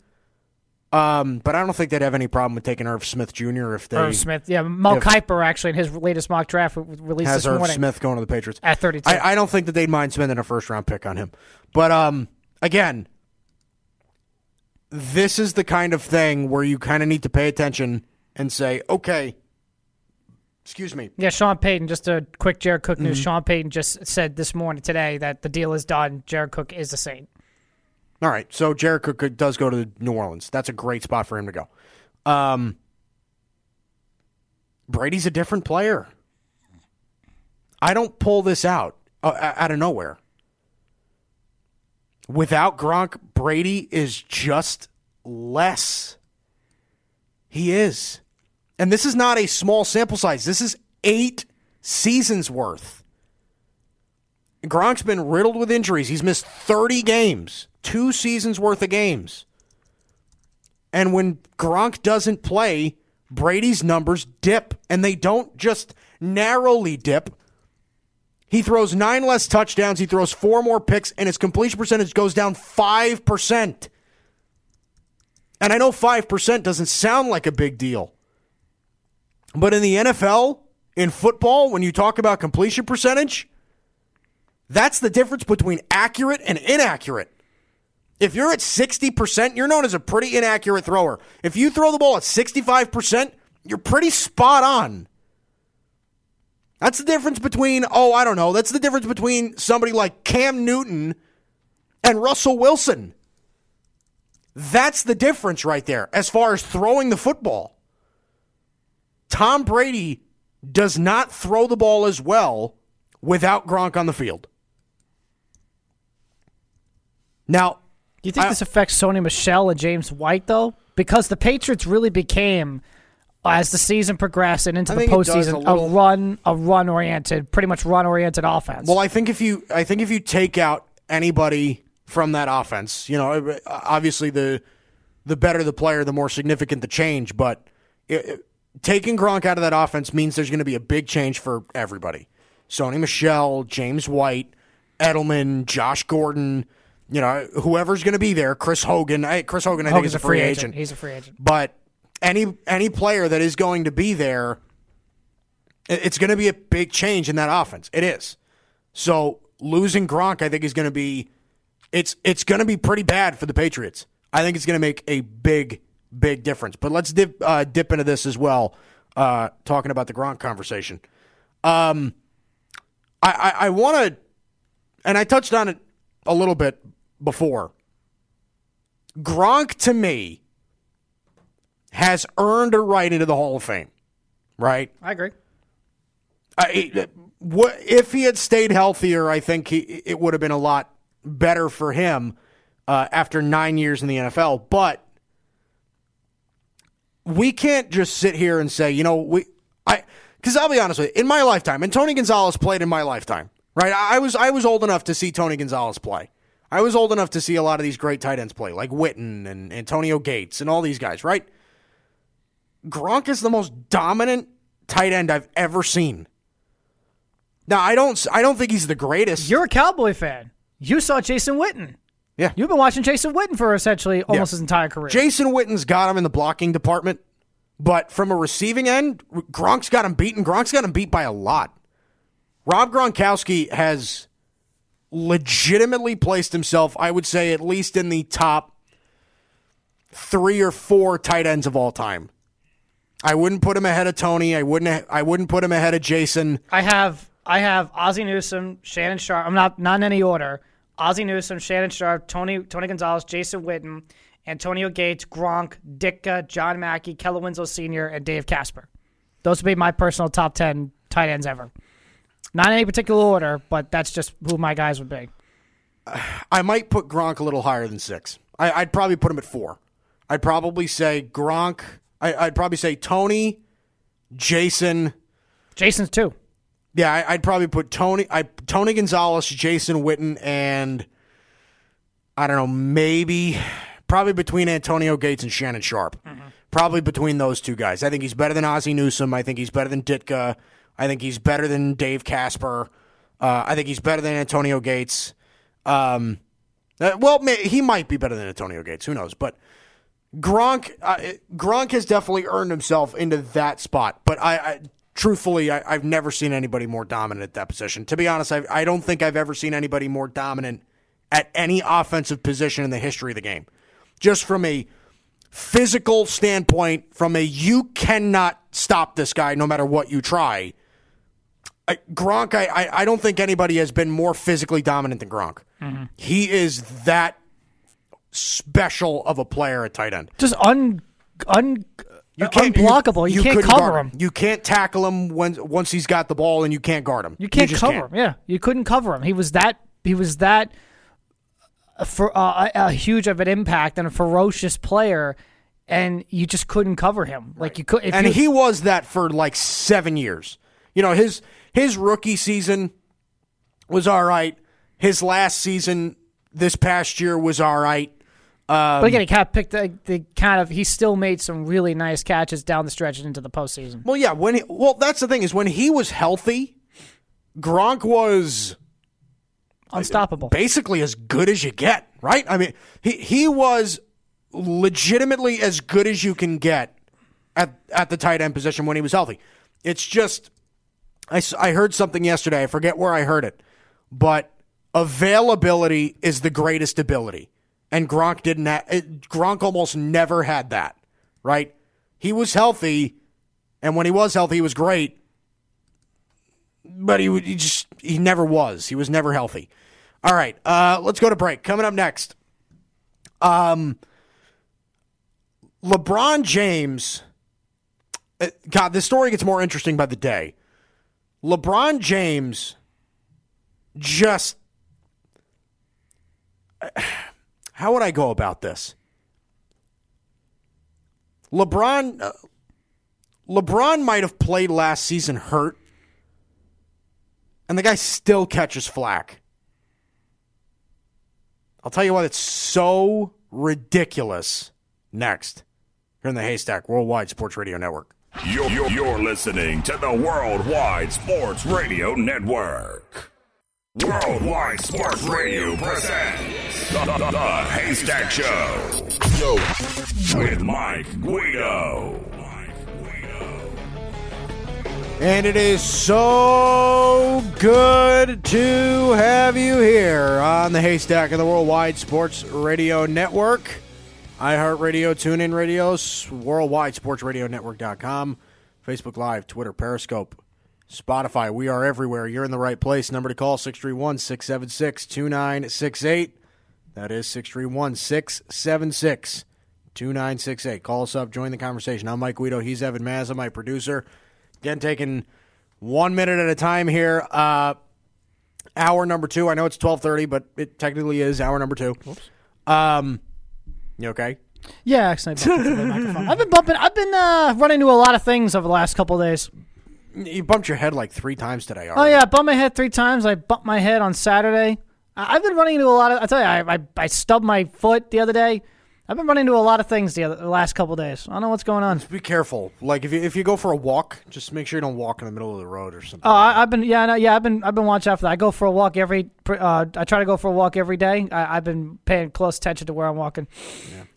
Um, but I don't think they'd have any problem with taking Irv Smith Jr. if they Irv Smith. Yeah, Mel Kiper actually in his latest mock draft re- released has this Irv morning Smith going to the Patriots at 32. I, I don't think that they'd mind spending a first round pick on him. But um, again, this is the kind of thing where you kind of need to pay attention and say, okay, excuse me. Yeah, Sean Payton, just a quick Jared Cook news. Sean Payton just said this morning, today, that the deal is done. Jared Cook is the Saint. All right, so Jared does go to New Orleans. That's a great spot for him to go. Um, Brady's a different player. I don't pull this out uh, out of nowhere. Without Gronk, Brady is just less. He is. And this is not a small sample size. This is eight seasons worth. Gronk's been riddled with injuries. He's missed 30 games, two seasons worth of games. And when Gronk doesn't play, Brady's numbers dip, and they don't just narrowly dip. He throws nine less touchdowns, he throws four more picks, and his completion percentage goes down 5%. And I know 5% doesn't sound like a big deal. But in the NFL, in football, when you talk about completion percentage, that's the difference between accurate and inaccurate. If you're at 60%, you're known as a pretty inaccurate thrower. If you throw the ball at 65%, you're pretty spot on. That's the difference between, oh, I don't know, that's the difference between somebody like Cam Newton and Russell Wilson. That's the difference right there as far as throwing the football. Tom Brady does not throw the ball as well without Gronk on the field. Now, Do you think I- this affects Sony Michel and James White, though? Because the Patriots really became, as the season progressed and into I the think it does postseason, a a, run, a run oriented, pretty much run oriented offense. Well, I think if you, I think if you take out anybody from that offense, you know, obviously the the better the player, the more significant the change. But it, it- taking Gronk out of that offense means there's going to be a big change for everybody. Sony Michel, James White, Edelman, Josh Gordon, you know, whoever's going to be there. Chris Hogan, I, Chris Hogan, I think Hogan's is a free agent. He's a free agent. But any any player that is going to be there, it's going to be a big change in that offense. It is. So losing Gronk, I think, is going to be it's it's going to be pretty bad for the Patriots. I think it's going to make a big big difference. But let's dip uh, dip into this as well. Uh, talking about the Gronk conversation, um, I I, I want to, and I touched on it a little bit before. Gronk to me has earned a right into the Hall of Fame, right? I agree. I, if he had stayed healthier? I think he, it would have been a lot better for him uh, after nine years in the NFL. But we can't just sit here and say, you know, we, I, because I'll be honest with you, in my lifetime, and Tony Gonzalez played in my lifetime, right? I, I was I was old enough to see Tony Gonzalez play. I was old enough to see a lot of these great tight ends play, like Witten and Antonio Gates and all these guys, right? Gronk is the most dominant tight end I've ever seen. Now I don't I don't think he's the greatest. You're a Cowboy fan. You saw Jason Witten. yeah. You've been watching Jason Witten for essentially almost his entire career. Jason Witten's got him in the blocking department, but from a receiving end, Gronk's got him beaten. Gronk's got him beat by a lot. Rob Gronkowski has legitimately placed himself, I would say, at least in the top three or four tight ends of all time. I wouldn't put him ahead of Tony. I wouldn't. I wouldn't put him ahead of Jason. I have I have Ozzie Newsome, Shannon Sharpe. I'm not not in any order. Ozzie Newsome, Shannon Sharpe, Tony Tony Gonzalez, Jason Witten, Antonio Gates, Gronk, Ditka, John Mackey, Kellen Winslow Sr., and Dave Casper. Those would be my personal top ten tight ends ever. Not in any particular order, but that's just who my guys would be. I might put Gronk a little higher than six. I, I'd probably put him at four. I'd probably say Gronk. I, I'd probably say Tony, Jason. Jason's too. Yeah, I, I'd probably put Tony. I Tony Gonzalez, Jason Witten, and I don't know, maybe probably between Antonio Gates and Shannon Sharpe. Mm-hmm. Probably between those two guys. I think he's better than Ozzie Newsome. I think he's better than Ditka. I think he's better than Dave Casper. Uh, I think he's better than Antonio Gates. Um, uh, well, he might be better than Antonio Gates. Who knows? But Gronk, uh, Gronk has definitely earned himself into that spot. But I, I truthfully, I, I've never seen anybody more dominant at that position. To be honest, I, I don't think I've ever seen anybody more dominant at any offensive position in the history of the game. Just from a physical standpoint, from a you cannot stop this guy no matter what you try. I, Gronk, I, I, I don't think anybody has been more physically dominant than Gronk. He is that special of a player at tight end. Just un un You can't unblockable. You, can't couldn't cover guard him. You can't tackle him when once he's got the ball, and you can't guard him. You can't just cover can't. him. Yeah, you couldn't cover him. He was that. He was that for uh, a, a huge of an impact and a ferocious player, and you just couldn't cover him. Like you could. And you, he was that for like seven years. You know his his rookie season was all right. His last season this past year was all right. but again, he kind of picked the, the kind of. He still made some really nice catches down the stretch and into the postseason. Well, yeah. When he, well, that's the thing is when he was healthy, Gronk was Unstoppable. basically as good as you get, right? I mean, he he was legitimately as good as you can get at at the tight end position when he was healthy. It's just I, I heard something yesterday. I forget where I heard it, but availability is the greatest ability, and Gronk didn't. Ha- it, Gronk almost never had that, right? He was healthy, and when he was healthy, he was great. But he, would- he just he never was. He was never healthy. All right, uh, let's go to break. Coming up next, um, LeBron James. uh, God, this story gets more interesting by the day. LeBron James just. How would I go about this? LeBron. Uh, LeBron might have played last season hurt, and the guy still catches flack. I'll tell you what, it's so ridiculous. Next, here in the Haystack Worldwide Sports Radio Network. You're, you're, you're listening to the Worldwide Sports Radio Network. Worldwide Sports Radio presents the, the, the Haystack Show. Yo. With Mike Guido. And it is so good to have you here on the Haystack of the Worldwide Sports Radio Network. iHeartRadio, TuneIn Radios, Worldwide Sports Radio Network.com, Facebook Live, Twitter, Periscope, Spotify. We are everywhere. You're in the right place. Number to call 631 676 2968. That is 631 676 2968. Call us up, join the conversation. I'm Mike Guido. He's Evan Mazza, my producer. Again, taking one minute at a time here. Uh, hour number two. I know it's 1230, but it technically is hour number two. Oops. Um, you okay? Yeah, actually, I the microphone. I've been bumping. I've been uh, running into a lot of things over the last couple of days. You bumped your head like three times today. Are? Oh yeah, I bumped my head three times. I bumped my head on Saturday. I- I've been running into a lot of. I tell you, I, I I stubbed my foot the other day. I've been running into a lot of things the, other, the last couple of days. I don't know what's going on. Just Be careful. Like if you if you go for a walk, just make sure you don't walk in the middle of the road or something. Oh, I, I've been yeah, no, yeah, I've been I've been watching out for that. I go for a walk every. Uh, I try to go for a walk every day. I, I've been paying close attention to where I'm walking.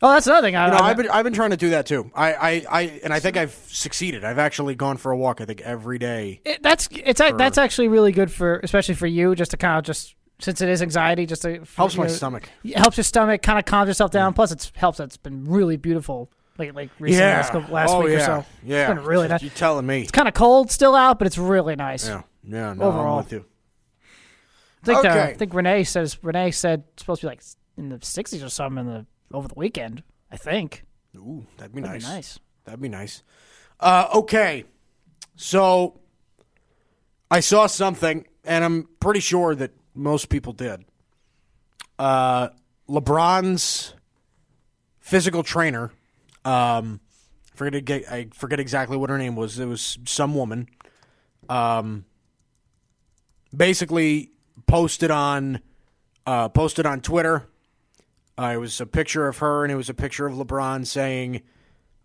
Oh, that's another thing. I, You know, I've been I've been trying to do that too. I, I, I and I think I've succeeded. I've actually gone for a walk. I think every day. it, that's it's a, that's actually really good for especially for you just to kind of just since it is anxiety just to Helps you my know, stomach. it helps your stomach kind of calms yourself down plus it helps it's been really beautiful like like recently last, couple- last oh, week yeah. or so Yeah. it's been really nice You telling me? it's kind of cold still out but it's really nice Yeah. Yeah. No, Overall. I'm with you. I think uh, Okay. I think Renee says Renee said it's supposed to be like in the 60s or something in the over the weekend I think Ooh, that'd be That'd nice. be nice That'd be nice. Uh, okay, so I saw something, and I'm pretty sure that most people did. Uh, LeBron's physical trainer, um, forget to get, I forget exactly what her name was. It was some woman. Um, basically posted on uh, posted on Twitter. Uh, it was a picture of her, and it was a picture of LeBron saying,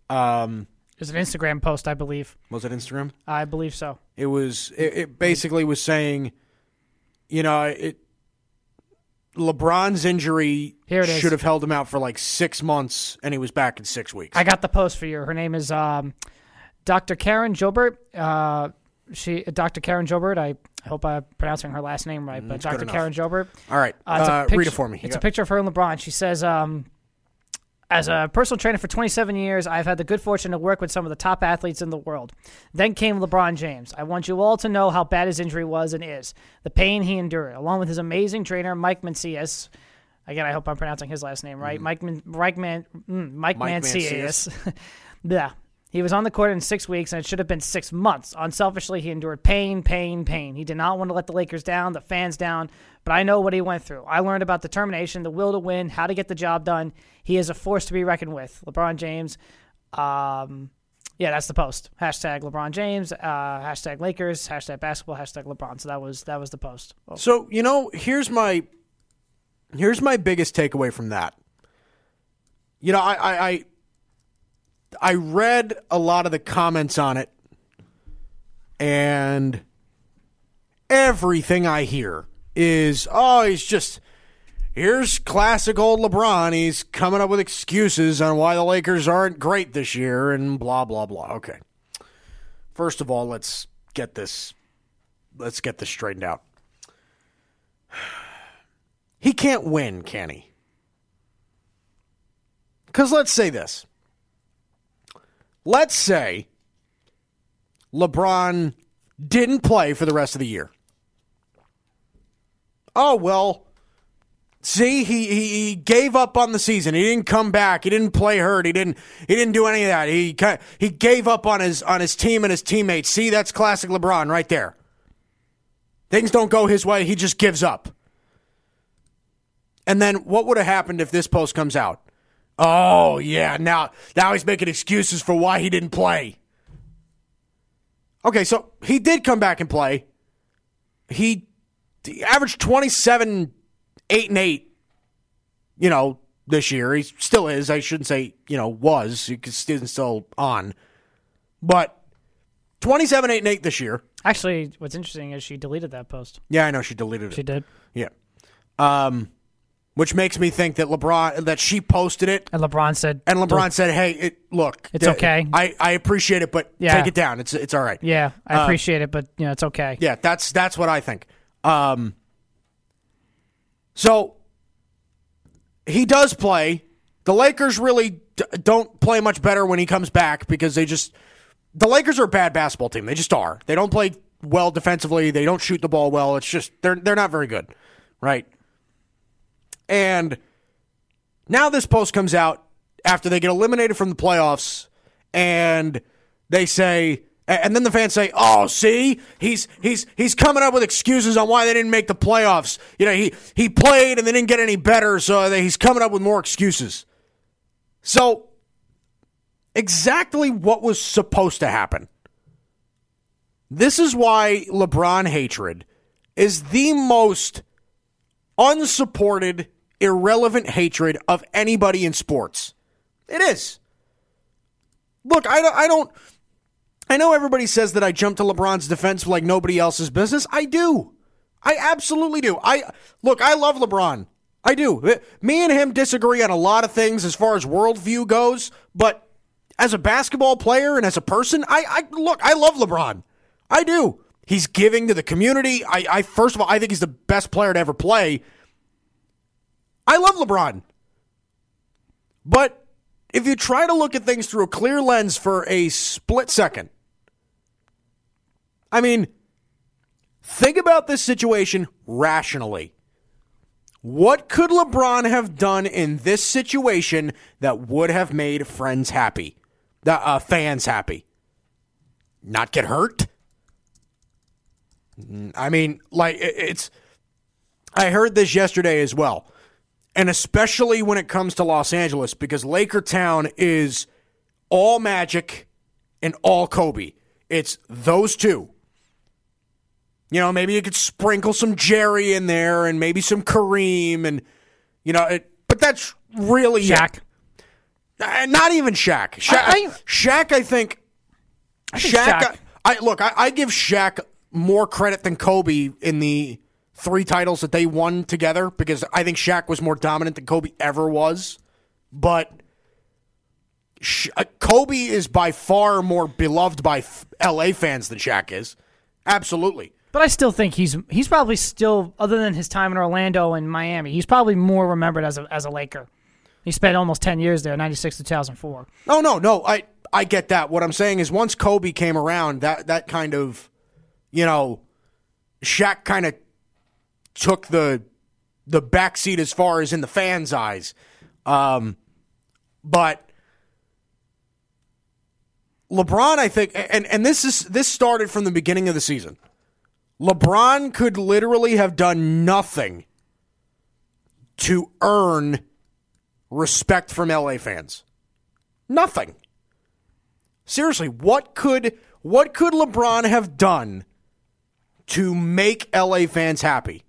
um, there's an Instagram post I believe "Was it Instagram?" I believe so It was. It, it basically was saying, you know, it. LeBron's injury Here it is. should have held him out for like six months, and he was back in six weeks. I got the post for you. Her name is um, Dr. Karen Gilbert. Uh, she, Dr. Karen Gilbert. I, hope I'm pronouncing her last name right, but Mm, good Dr. enough. Karen Gilbert. All right, Uh, it's a uh, read it for me. You It's a got- picture of her and LeBron. She says, um, as a personal trainer for 27 years, I've had the good fortune to work with some of the top athletes in the world. Then came LeBron James. I want you all to know how bad his injury was and is, the pain he endured, along with his amazing trainer, Mike Mancias. Again, I hope I'm pronouncing his last name right. Mike, Man- Mike, Man- mm, Mike, Mike Mancias. yeah. He was on the court in six weeks, and it should have been six months. Unselfishly, he endured pain, pain, pain. He did not want to let the Lakers down, the fans down, but I know what he went through. I learned about determination, the will to win, how to get the job done. He is a force to be reckoned with. LeBron James. Um, yeah, that's the post. Hashtag LeBron James. Uh, hashtag Lakers. Hashtag basketball. Hashtag LeBron. So that was that was the post. Oh, So you know, here's my here's my biggest takeaway from that. You know, I I I, I read a lot of the comments on it, and everything I hear is, oh, he's just here's classic old LeBron. He's coming up with excuses on why the Lakers aren't great this year, and blah blah blah. Okay, first of all, let's get this let's get this straightened out. He can't win, can he? Because let's say this. Let's say LeBron didn't play for the rest of the year. Oh, well, see, he, he, gave up on the season. He didn't come back. He didn't play hurt. He didn't he didn't do any of that. He he gave up on his on his team and his teammates. See, that's classic LeBron right there. Things don't go his way. He just gives up. And then what would have happened if this post comes out? Oh yeah, now now he's making excuses for why he didn't play. Okay, so he did come back and play. He, he averaged 27 8 and 8 you know, this year. He still is. I shouldn't say, you know, was. Because he's still on. But 27 8 and 8 this year. Actually, what's interesting is she deleted that post. Yeah, I know she deleted it. She did. Yeah. Um, which makes me think that LeBron that she posted it And LeBron said, and LeBron said, "Hey, it, look, It's uh, okay. I, I appreciate it, but Yeah. take it down. It's it's all right. "Yeah, I appreciate it, but you know, it's okay." Yeah, that's that's what I think. Um, so he does play. The Lakers really d- don't play much better when he comes back because they just the Lakers are a bad basketball team. They just are. They don't play well defensively. They don't shoot the ball well. It's just they're they're not very good, right? And now this post comes out after they get eliminated from the playoffs, and they say, and then the fans say, "Oh, see, he's he's he's coming up with excuses on why they didn't make the playoffs. You know, he he played and they didn't get any better, so he's coming up with more excuses." So, exactly what was supposed to happen. This is why LeBron hatred is the most unsupported, irrelevant hatred of anybody in sports. It is. Look, I don't, I don't. I know everybody says that I jump to LeBron's defense like nobody else's business. I do. I absolutely do. I look. I love LeBron. I do. Me and him disagree on a lot of things as far as worldview goes, but as a basketball player and as a person, I, I look. I love LeBron. I do. He's giving to the community. I, I first of all, I think he's the best player to ever play. I love LeBron. But if you try to look at things through a clear lens for a split second, I mean, think about this situation rationally. What could LeBron have done in this situation that would have made friends happy, uh, fans happy? Not get hurt? I mean, like it's. I heard this yesterday as well, and especially when it comes to Los Angeles, because Laker Town is all Magic and all Kobe. It's those two. You know, maybe you could sprinkle some Jerry in there, and maybe some Kareem, and you know, it, but that's really. Shaq. Uh, not even Shaq. Shaq, I- I- Shaq, I think. think Shaq, Shaq- I, look. I, I give Shaq more credit than Kobe in the three titles that they won together because I think Shaq was more dominant than Kobe ever was. But uh, Kobe is by far more beloved by LA fans than Shaq is. Absolutely. But I still think he's he's probably still, other than his time in Orlando and Miami, he's probably more remembered as a as a Laker. He spent almost ten years there, ninety six to two thousand four. No, no, no. I I get that. What I'm saying is, once Kobe came around, that that kind of, you know, Shaq kind of took the the back seat as far as in the fans' eyes. Um, but LeBron, I think, and and this is this started from the beginning of the season. LeBron could literally have done nothing to earn respect from LA fans. Nothing. Seriously, what could what could LeBron have done to make LA fans happy?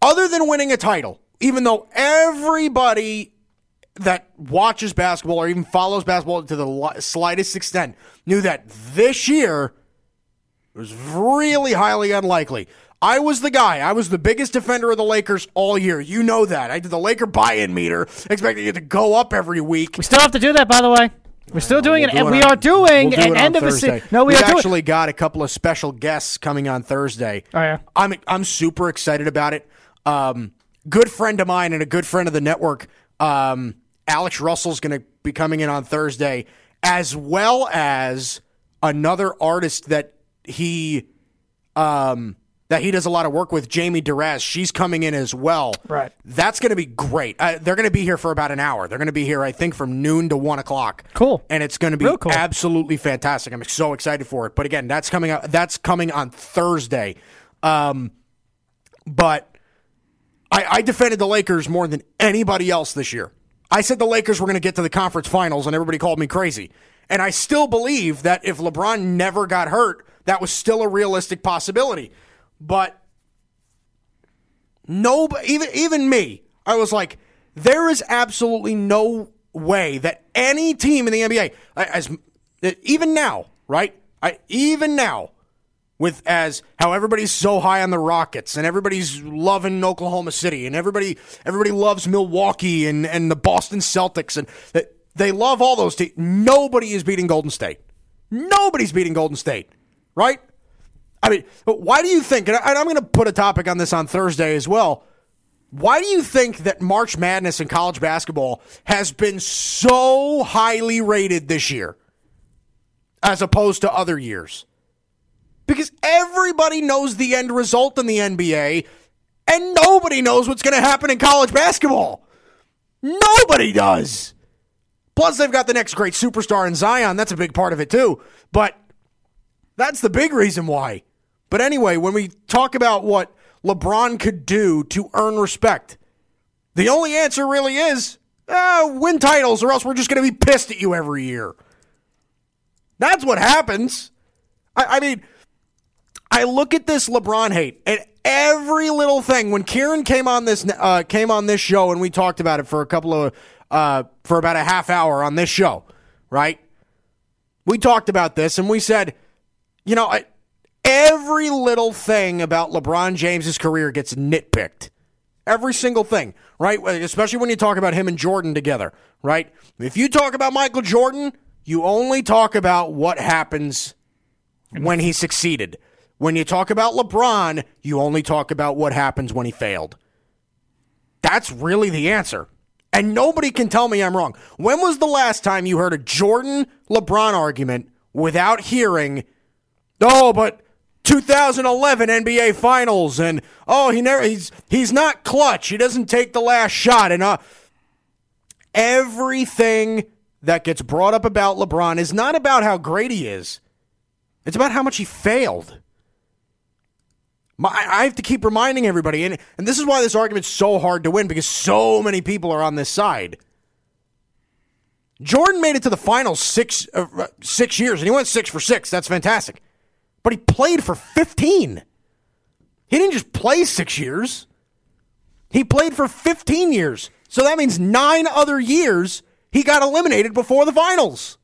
Other than winning a title, even though everybody that watches basketball or even follows basketball to the slightest extent knew that this year was really highly unlikely. I was the guy. I was the biggest defender of the Lakers all year. You know that. I did the Laker buy-in meter, expecting it to go up every week. We still have to do that, by the way. We're still doing it, and we are doing we'll do an end of a Thursday. season. No, we We've are actually got a couple of special guests coming on Thursday. Oh, yeah? I'm I'm super excited about it. Um, good friend of mine and a good friend of the network, um, Alex Russell's going to be coming in on Thursday, as well as another artist that he um, that he does a lot of work with, Jamie Duraz. She's coming in as well. Right. That's going to be great. Uh, they're going to be here for about an hour. They're going to be here, I think, from noon to one o'clock. Cool. And it's going to be cool. absolutely fantastic. I'm so excited for it. But again, that's coming out. That's coming on Thursday. Um, but I, I defended the Lakers more than anybody else this year. I said the Lakers were going to get to the conference finals, and everybody called me crazy. And I still believe that if LeBron never got hurt, that was still a realistic possibility. But no, even even me, I was like, there is absolutely no way that any team in the NBA, as even now, right? I even now, with as how everybody's so high on the Rockets and everybody's loving Oklahoma City and everybody everybody loves Milwaukee and and the Boston Celtics and that they love all those teams. Nobody is beating Golden State. Nobody's beating Golden State, right? I mean, why do you think? And I'm going to put a topic on this on Thursday as well. Why do you think that March Madness in college basketball has been so highly rated this year as opposed to other years? Because everybody knows the end result in the NBA, and nobody knows what's going to happen in college basketball. Nobody does. Plus, they've got the next great superstar in Zion. That's a big part of it, too. But that's the big reason why. But anyway, when we talk about what LeBron could do to earn respect, the only answer really is uh, win titles, or else we're just going to be pissed at you every year. That's what happens. I, I mean, I look at this LeBron hate and every little thing. When Kieran came on this uh, came on this show and we talked about it for a couple of uh, for about a half hour on this show, right? We talked about this and we said, you know, I, every little thing about LeBron James's career gets nitpicked. Every single thing, right? Especially when you talk about him and Jordan together, right? If you talk about Michael Jordan, you only talk about what happens when he succeeded. When you talk about LeBron, you only talk about what happens when he failed. That's really the answer. And nobody can tell me I'm wrong. When was the last time you heard a Jordan LeBron argument without hearing, oh, but 2011 NBA Finals and oh, he never he's he's not clutch. He doesn't take the last shot and uh everything that gets brought up about LeBron is not about how great he is. It's about how much he failed. My, I have to keep reminding everybody, and, and this is why this argument's so hard to win because so many people are on this side. Jordan made it to the finals six uh, six years, and he went six for six. That's fantastic. But he played for 15. He didn't just play six years, he played for 15 years. So that means nine other years he got eliminated before the finals.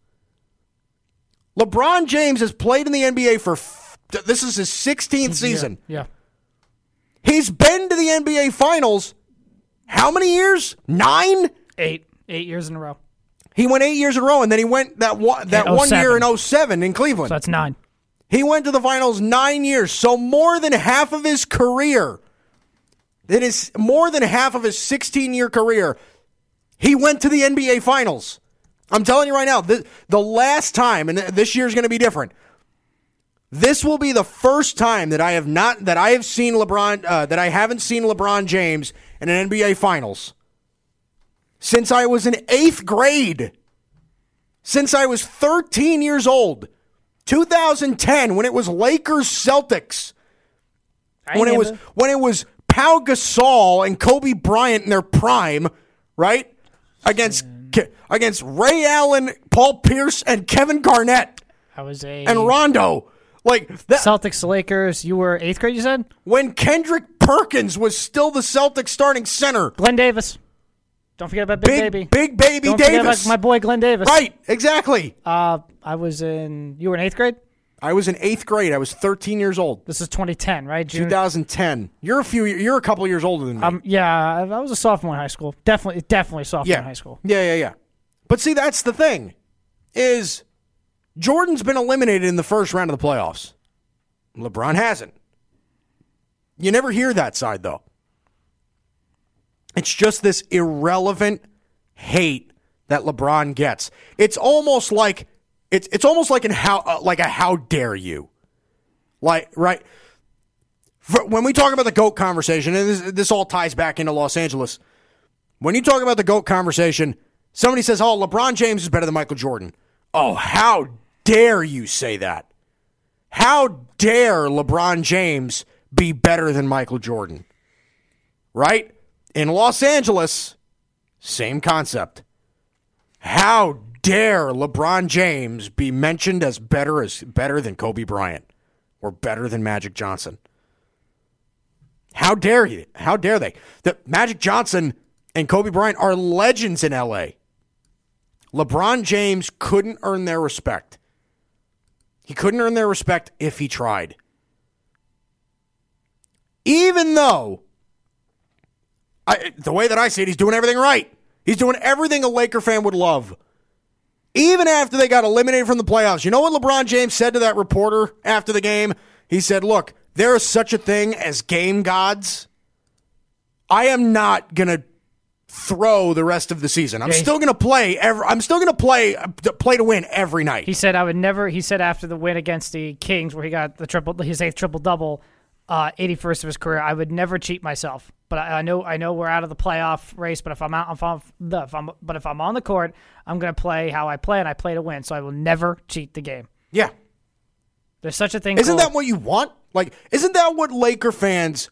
LeBron James has played in the NBA for f- this is his 16th season. Yeah. He's been to the NBA finals how many years? 9? Eight. Eight years in a row. He went 8 years in a row and then he went that one, that In one year in 07 in Cleveland. So that's nine. He went to the finals nine years, so more than half of his career. It is more than half of his 16 year career. He went to the NBA finals. I'm telling you right now, the, the last time, and this year's going to be different. This will be the first time that I have not that I have seen LeBron uh, that I haven't seen LeBron James in an NBA Finals since I was in eighth grade. Since I was 13 years old, 2010, when it was Lakers Celtics, when it was when it was Pau Gasol and Kobe Bryant in their prime, right? Against mm. Ke- against Ray Allen, Paul Pierce, and Kevin Garnett I was a and Rondo. Like that, Celtics Lakers. You were eighth grade. You said when Kendrick Perkins was still the Celtics starting center. Glen Davis. Don't forget about Big, Big Baby. Big Baby Don't forget Davis. about my boy Glen Davis. right, exactly. Uh, I was in. You were in eighth grade. I was in eighth grade. I was 13 years old. This is 2010, right? June. 2010. You're a few. You're a couple years older than me. Um, yeah, I I was a sophomore in high school. Definitely, definitely sophomore yeah, in high school. Yeah, yeah, yeah. But see, that's the thing, is Jordan's been eliminated in the first round of the playoffs. LeBron hasn't. You never hear that side though. It's just this irrelevant hate that LeBron gets. It's almost like it's it's almost like an how uh, like a how dare you, like right. For, when we talk about the goat conversation, and this, this all ties back into Los Angeles. When you talk about the GOAT conversation, somebody says, oh, LeBron James is better than Michael Jordan. Oh, how dare you say that? How dare LeBron James be better than Michael Jordan? Right? In Los Angeles, same concept. How dare LeBron James be mentioned as better as better than Kobe Bryant or better than Magic Johnson? How dare you? How dare they? The Magic Johnson and Kobe Bryant are legends in LA. LeBron James couldn't earn their respect. He couldn't earn their respect if he tried. Even though I, the way that I see it, he's doing everything right. He's doing everything a Laker fan would love. Even after they got eliminated from the playoffs, you know what LeBron James said to that reporter after the game? He said, Look, there is such a thing as game gods. I am not going to throw the rest of the season. I'm Yeah, still going to play every, I'm still going to play play to win every night. He said I would never. He said after the win against the Kings, where he got the triple, his eighth triple double, uh, 81st of his career, I would never cheat myself. But I, I know, I know we're out of the playoff race. But if I'm out, if I'm, the- if I'm, but if I'm on the court, I'm going to play how I play, and I play to win. So I will never cheat the game. yeah. There's such a thing. Isn't called- that what you want? Like, isn't that what Laker fans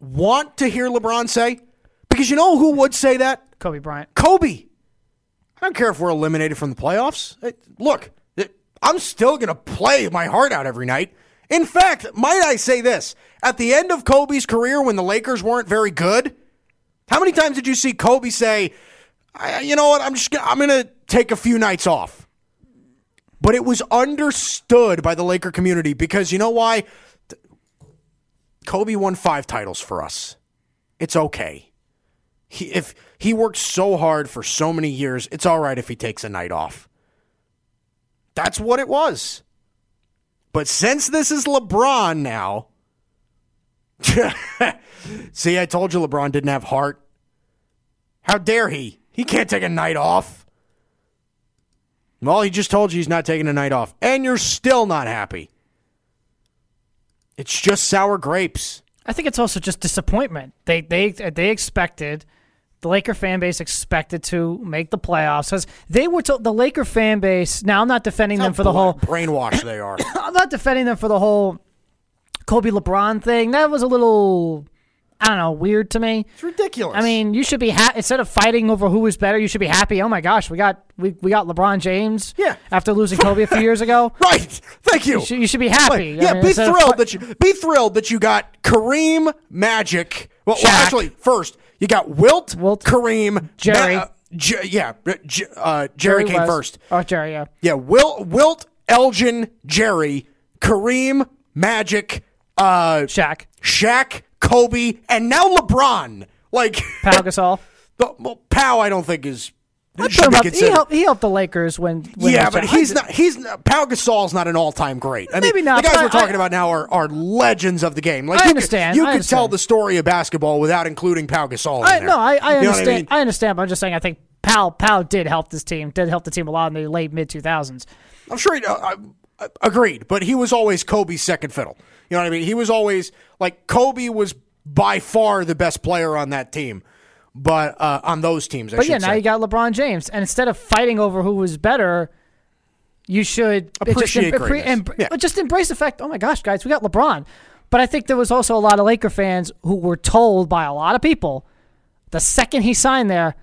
want to hear LeBron say? Because you know who would say that? Kobe Bryant? Kobe. I don't care if we're eliminated from the playoffs. Look, I'm still going to play my heart out every night. In fact, might I say this? At the end of Kobe's career, when the Lakers weren't very good, how many times did you see Kobe say, "You know what? I'm just gonna, I'm going to take a few nights off." But it was understood by the Laker community because you know why? Kobe won five titles for us. It's okay. He, if he worked so hard for so many years, it's all right if he takes a night off. That's what it was. But since this is LeBron now, see, I told you LeBron didn't have heart. How dare he? He can't take a night off. Well, he just told you he's not taking a night off, and you're still not happy. It's just sour grapes. I think it's also just disappointment. They they they expected the Laker fan base expected to make the playoffs because they were to, the Laker fan base. Now I'm not defending them for the whole. brainwash they are. I'm not defending them for the whole Kobe LeBron thing. That was a little I don't know weird to me. It's ridiculous. I mean, you should be happy instead of fighting over who was better. You should be happy. Oh my gosh, we got we, we got LeBron James. Yeah. After losing Kobe a few years ago, right? Thank you. you should, you should be happy. Like, yeah, I mean, be instead of thrilled that you be thrilled that you got Kareem Magic. Well, well, actually, first you got Wilt, Wilt. Kareem, Jerry. Uh, J- yeah, J- uh, Jerry, came West. first. Oh, Jerry, yeah. Yeah, Wilt, Wilt, Elgin, Jerry, Kareem, Magic, uh, Shaq, Shaq, Kobe, and now LeBron. Like Pau Gasol. Well, Pau, I don't think is I put him up. He helped, he helped the Lakers when. win yeah, but he's not. He's not, Pau Gasol's not an all-time great. I mean, Maybe not, The guys we're I- talking about now are, are legends of the game. Like I you understand, Could, you I could tell the story of basketball without including Pau Gasol. in I, no, I, I You understand. I, mean? understand. But I'm just saying. I think Powell Powell did help this team. Did help the team a lot in the late mid 2000s. I'm sure he uh, I, I, agreed, but he was always Kobe's second fiddle. You know what I mean? He was always like Kobe was by far the best player on that team, but uh, on those teams. I But yeah, now say. you got LeBron James, and instead of fighting over who was better, you should Appreciate just, greatness. em- Yeah. just embrace the fact. Oh my gosh, guys, we got LeBron. But I think there was also a lot of Laker fans who were told by a lot of people the second he signed there.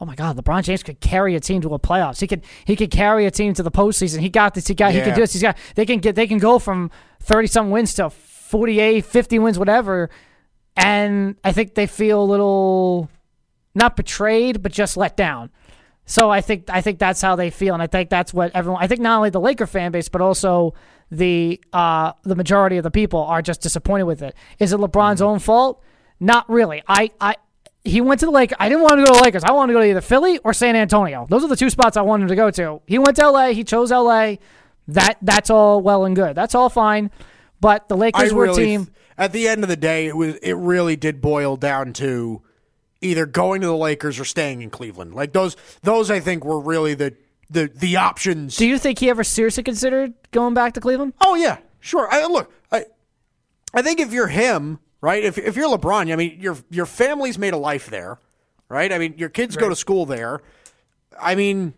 Oh my God, LeBron James could carry a team to a playoffs. He could he could carry a team to the postseason. He got this. He got he Yeah. can do this. He's got they can get they can go from thirty some wins to 48, 50 wins, whatever. And I think they feel a little not betrayed, but just let down. So I think I think that's how they feel, and I think that's what everyone. I think not only the Laker fan base, but also the uh, the majority of the people are just disappointed with it. Is it LeBron's Mm-hmm. own fault? Not really. I I he went to the Lakers. I didn't want to go to the Lakers. I wanted to go to either Philly or San Antonio. Those are the two spots I wanted him to go to. He went to LA. He chose LA. That that's all well and good. That's all fine. But the I Lakers were a team. at the end of the day, it was it really did boil down to either going to the Lakers or staying in Cleveland. Like those, those I think were really the the the options. Do you think he ever seriously considered going back to Cleveland? Oh yeah, sure. I, look, I I think if you're him, right? If if you're LeBron, I mean, your your family's made a life there, right? I mean, your kids go to school there. I mean,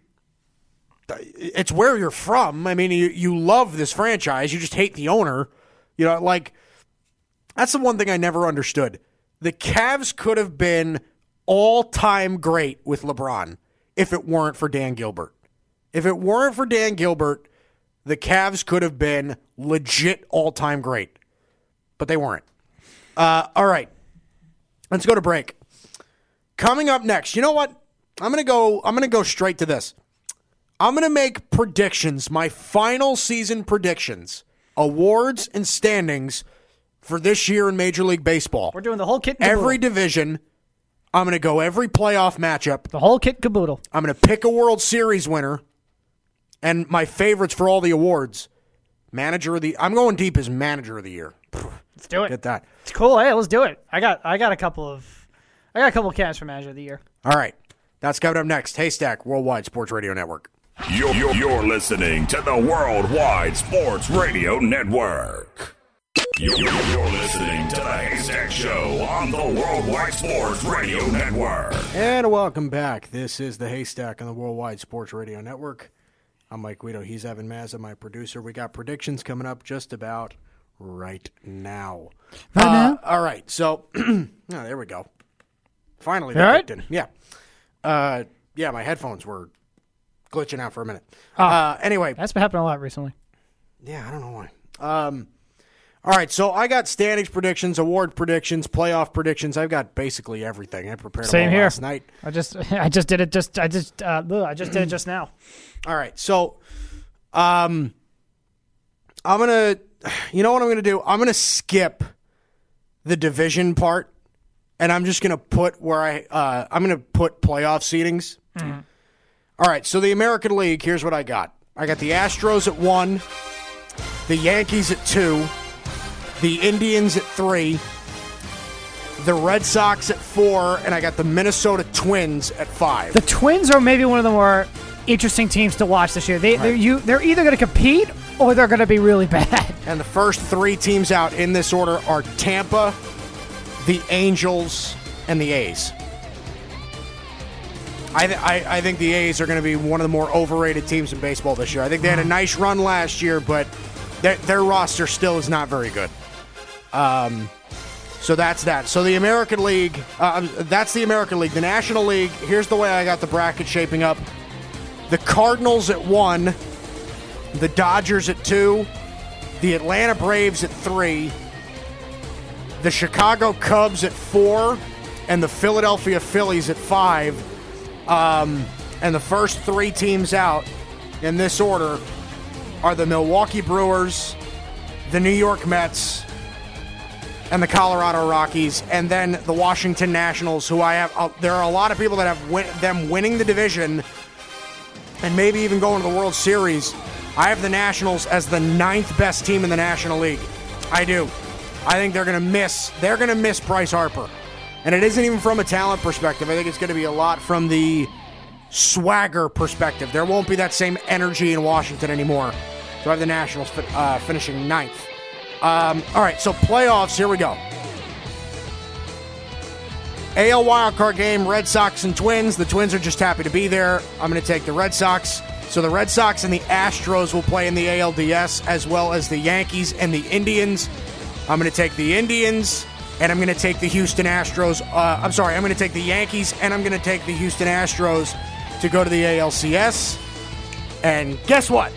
it's where you're from. I mean, you you love this franchise. You just hate the owner. You know, like that's the one thing I never understood. The Cavs could have been all time great with LeBron if it weren't for Dan Gilbert. If it weren't for Dan Gilbert, the Cavs could have been legit all time great, but they weren't. Uh, all right, let's go to break. Coming up next, you know what? I'm gonna go. I'm gonna go straight to this. I'm gonna make predictions. My final season predictions, awards and standings for this year in Major League Baseball. We're doing the whole kit. And. Every division. I'm gonna go every playoff matchup. the whole kit and caboodle. I'm going to pick a World Series winner and my favorites for all the awards. Manager of the I'm going deep as manager of the year. Let's do it. Get that. It's cool. Hey, let's do it. I got I got a couple of I got a couple of candidates for manager of the year. All right. That's coming up next. Haystack Worldwide Sports Radio Network. You're, you're, you're listening to the Worldwide Sports Radio Network. You're, you're listening to the Haystack Show on the Worldwide Sports Radio Network. And welcome back. This is the Haystack on the Worldwide Sports Radio Network. I'm Mike Guido. He's Evan Mazza, my producer. We got predictions coming up just about right now. Right Uh, now? All right. So, oh, there we go. Finally, they All right? in. Yeah. Uh, yeah, my headphones were glitching out for a minute. Oh. Uh, anyway, That's been happening a lot recently. yeah, I don't know why. Um, all right, so I got standings predictions, award predictions, playoff predictions. I've got basically everything. I prepared Same here. last night. I just I just did it just I just uh, I just did it just now. All right, so um, I'm gonna, you know what I'm gonna do? I'm gonna skip the division part, and I'm just gonna put where I, uh, I'm gonna put playoff seedings. All right, so the American League. Here's what I got. I got the Astros at one, the Yankees at two, the Indians at three, the Red Sox at four, and I got the Minnesota Twins at five. The Twins are maybe one of the more interesting teams to watch this year. They they're you they're either going to compete or they're going to be really bad. And the first three teams out in this order are Tampa, the Angels, and the A's. I, th- I, I think the A's are going to be one of the more overrated teams in baseball this year. I think they had a mm-hmm. nice run last year, but their, their roster still is not very good. Um, so that's that. So the American League, uh, that's the American League. The National League, here's the way I got the bracket shaping up the Cardinals at one, the Dodgers at two, the Atlanta Braves at three, the Chicago Cubs at four, and the Philadelphia Phillies at five. Um, and the first three teams out in this order are the Milwaukee Brewers, the New York Mets, and the Colorado Rockies, and then the Washington Nationals, who I have. Uh, there are a lot of people that have win- them winning the division and maybe even going to the World Series. I have the Nationals as the ninth best team in the National League. I do. I think they're going to miss. They're going to miss Bryce Harper, and it isn't even from a talent perspective. I think it's going to be a lot from the swagger perspective. There won't be that same energy in Washington anymore. So I have the Nationals uh, finishing ninth. Um, all right, so playoffs. Here we go. AL wildcard game, Red Sox and Twins. The Twins are just happy to be there. I'm going to take the Red Sox. So the Red Sox and the Astros will play in the ALDS, as well as the Yankees and the Indians. I'm going to take the Indians, and I'm going to take the Houston Astros. Uh, I'm sorry, I'm going to take the Yankees, and I'm going to take the Houston Astros to go to the ALCS. And guess what?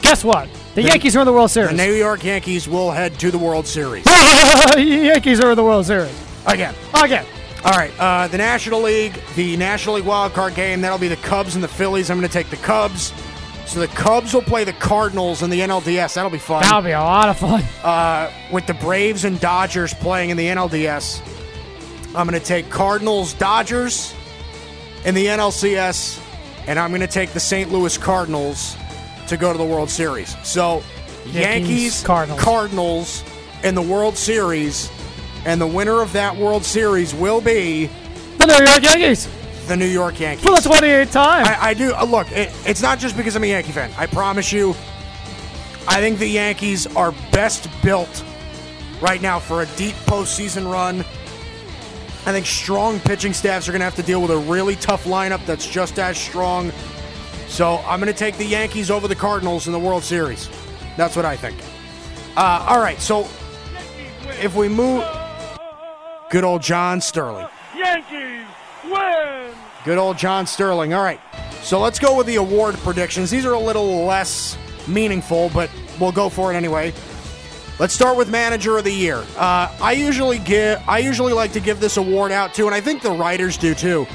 Guess what? The, Yankees are in the World Series. The New York Yankees will head to the World Series Yankees are in the World Series. again. Again. All right, uh, the National League, the National League wild card game, that'll be the Cubs and the Phillies. I'm going to take the Cubs. So the Cubs will play the Cardinals in the NLDS. That'll be fun. That'll be a lot of fun. Uh, with the Braves and Dodgers playing in the NLDS, I'm going to take Cardinals Dodgers in the NLCS, and I'm going to take the St. Louis Cardinals to go to the World Series. So Yankees, Yankees, Cardinals. Cardinals in the World Series, and the winner of that World Series will be The New York Yankees the New York Yankees. for the 28th time. I, I do. Uh, look, it, it's not just because I'm a Yankee fan. I promise you, I think the Yankees are best built right now for a deep postseason run. I think strong pitching staffs are going to have to deal with a really tough lineup that's just as strong. So I'm going to take the Yankees over the Cardinals in the World Series. That's what I think. Uh, all right, so if we move, good old John Sterling. Yankees win! Good old John Sterling. All right. So let's go with the award predictions. These are a little less meaningful, but we'll go for it anyway. Let's start with manager of the year. Uh, I usually give I usually like to give this award out to, and I think the writers do too.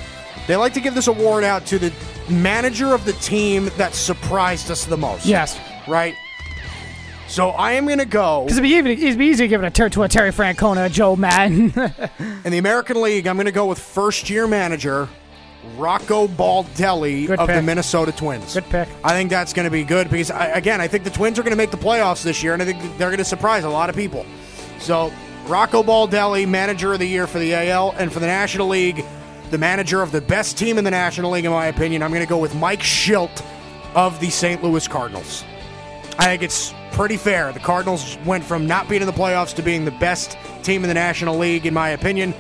They like to give this award out to the manager of the team that surprised us the most. yes. Right? So I am gonna go Because it'd be, even, it'd be easy to give it a ter- to a Terry Francona, a Joe Maddon. in the American League, I'm gonna go with first year manager Rocco Baldelli Good of the. Minnesota Twins. Good pick. I think that's going to be good because, I, again, I think the Twins are going to make the playoffs this year, and I think they're going to surprise a lot of people. So, Rocco Baldelli, manager of the year for the AL, and for the National League, the manager of the best team in the National League, in my opinion, I'm going to go with Mike Shildt of the St. Louis Cardinals. I think it's pretty fair. The Cardinals went from not being in the playoffs to being the best team in the National League, in my opinion.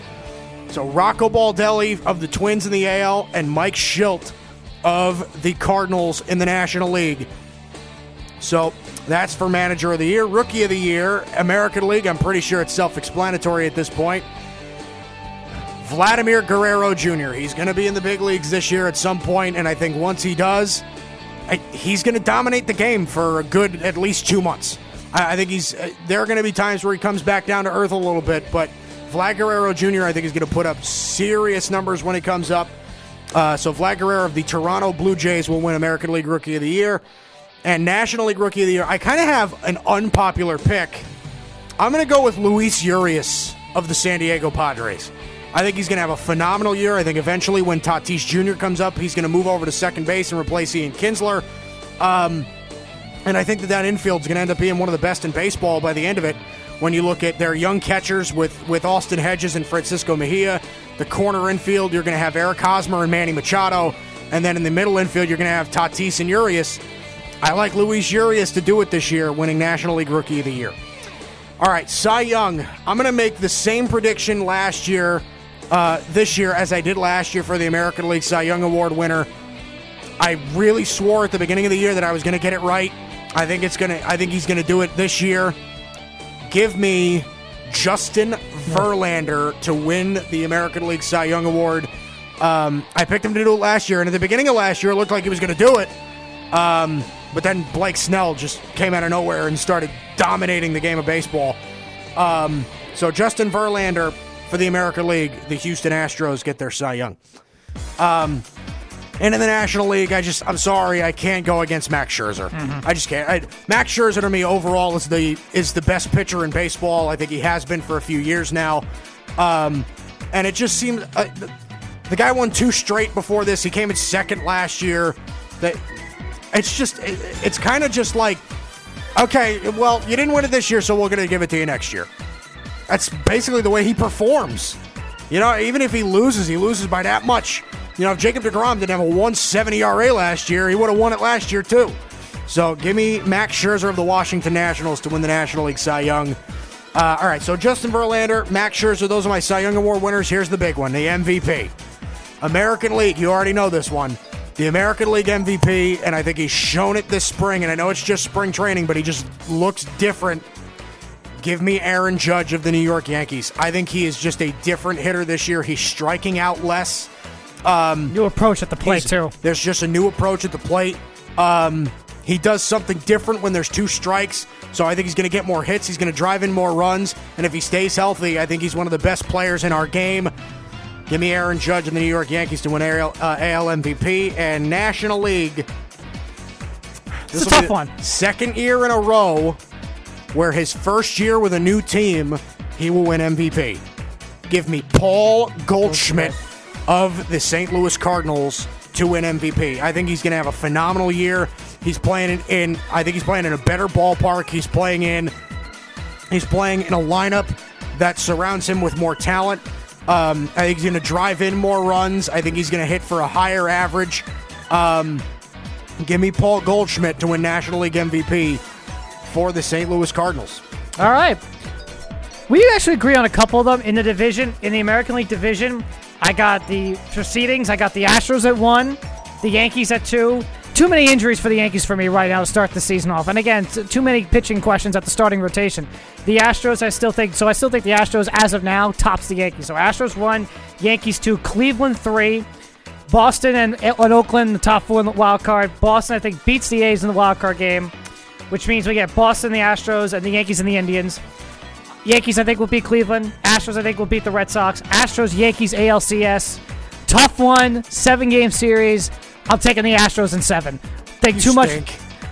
So Rocco Baldelli of the Twins in the AL and Mike Shildt of the Cardinals in the National League. So that's for Manager of the Year. Rookie of the Year, American League, I'm pretty sure it's self explanatory at this point. Vladimir Guerrero Jr. He's going to be in the big leagues this year at some point, and I think once he does, he's going to dominate the game for a good at least two months. I, I think he's. Uh, there are going to be times where he comes back down to earth a little bit, but Vlad Guerrero Jr. I think is going to put up serious numbers when he comes up. Uh, so Vlad Guerrero of the Toronto Blue Jays will win American League Rookie of the Year and National League Rookie of the Year. I kind of have an unpopular pick. I'm going to go with Luis Urias of the San Diego Padres. I think he's going to have a phenomenal year. I think eventually, when Tatis Jr. comes up, he's going to move over to second base and replace Ian Kinsler. Um, and I think that that infield is going to end up being one of the best in baseball by the end of it. When you look at their young catchers with, with Austin Hedges and Francisco Mejia, the corner infield, you're going to have Eric Hosmer and Manny Machado. And then in the middle infield, you're going to have Tatis and Urias. I like Luis Urias to do it this year, winning National League Rookie of the Year. All right, Cy Young. I'm going to make the same prediction last year, uh, this year, as I did last year for the American League Cy Young Award winner. I really swore at the beginning of the year that I was going to get it right. I think it's going to. I think he's going to do it this year. Give me Justin Verlander to win the American League Cy Young Award. Um, I picked him to do it last year, and at the beginning of last year, it looked like he was going to do it. Um, but then Blake Snell just came out of nowhere and started dominating the game of baseball. Um, so Justin Verlander for the American League, the Houston Astros get their Cy Young. Um, And in the National League, I just I'm sorry, I can't go against Max Scherzer. I just can't. I, Max Scherzer to me overall is the is the best pitcher in baseball. I think he has been for a few years now. Um, and it just seems uh, the, the guy won two straight before this. He came in second last year. That it's just it, it's kind of just like okay, well, you didn't win it this year, so we're going to give it to you next year. That's basically the way he performs. You know, even if he loses, he loses by that much. You know, if Jacob DeGrom didn't have a 170 ERA last year, he would have won it last year too. So give me Max Scherzer of the Washington Nationals to win the National League Cy Young. Uh, all right, so Justin Verlander, Max Scherzer, those are my Cy Young Award winners. Here's the big one, the MVP. American League, you already know this one. The American League MVP, and I think he's shown it this spring, and I know it's just spring training, but he just looks different. Give me Aaron Judge of the New York Yankees. I think he is just a different hitter this year. He's striking out less. New approach at the plate too. There's just a new approach at the plate. Um, he does something different when there's two strikes. So I think he's going to get more hits. He's going to drive in more runs. And if he stays healthy, I think he's one of the best players in our game. Give me Aaron Judge and the New York Yankees to win AL, uh, AL MVP and National League. It's a will be tough one. Second year in a row where his first year with a new team, he will win MVP. Give me Paul Goldschmidt of the St. Louis Cardinals to win MVP. I think he's going to have a phenomenal year. He's playing in, I think he's playing in a better ballpark. He's playing in he's playing in a lineup that surrounds him with more talent. Um, I think he's going to drive in more runs. I think he's going to hit for a higher average. Um, give me Paul Goldschmidt to win National League MVP for the St. Louis Cardinals. All right. We actually agree on a couple of them in the division. In the American League division, I got the proceedings. I got the Astros at one, the Yankees at two. Too many injuries for the Yankees for me right now to start the season off. And again, too many pitching questions at the starting rotation. The Astros, I still think, so I still think the Astros, as of now, tops the Yankees. So Astros one, Yankees two, Cleveland three, Boston and, and Oakland, the top four in the wild card. Boston, I think, beats the A's in the wild card game, which means we get Boston, the Astros, and the Yankees and the Indians. Yankees, I think, will beat Cleveland. Astros, I think, will beat the Red Sox. Astros, Yankees, ALCS. Tough one, seven game series. I'm taking the Astros in seven. Think too much.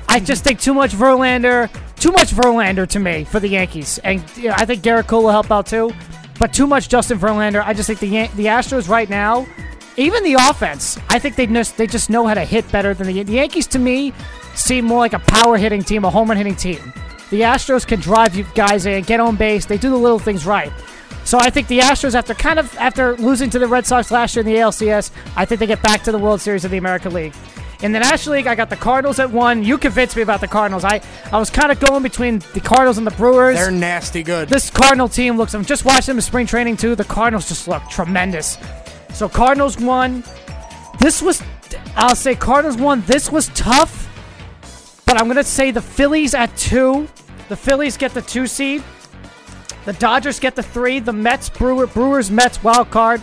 I just think too much Verlander. Too much Verlander to me for the Yankees, and yeah, I think Gerrit Cole will help out too. But too much Justin Verlander. I just think the Yan- the Astros right now, even the offense, I think they just they just know how to hit better than the, the Yankees. To me, seem more like a power hitting team, a home run hitting team. The Astros can drive you guys in, get on base. They do the little things right. So I think the Astros, after kind of after losing to the Red Sox last year in the ALCS, I think they get back to the World Series of the American League. In the National League, I got the Cardinals at one. You convinced me about the Cardinals. I, I was kind of going between the Cardinals and the Brewers. They're nasty good. this Cardinal team looks. I'm just watching them in spring training too. The Cardinals just look tremendous. So Cardinals won. This was, I'll say Cardinals won. This was tough, but I'm gonna say the Phillies at two. The Phillies get the two seed. The Dodgers get the three. The Mets, Brewer, Brewers, Mets wild card.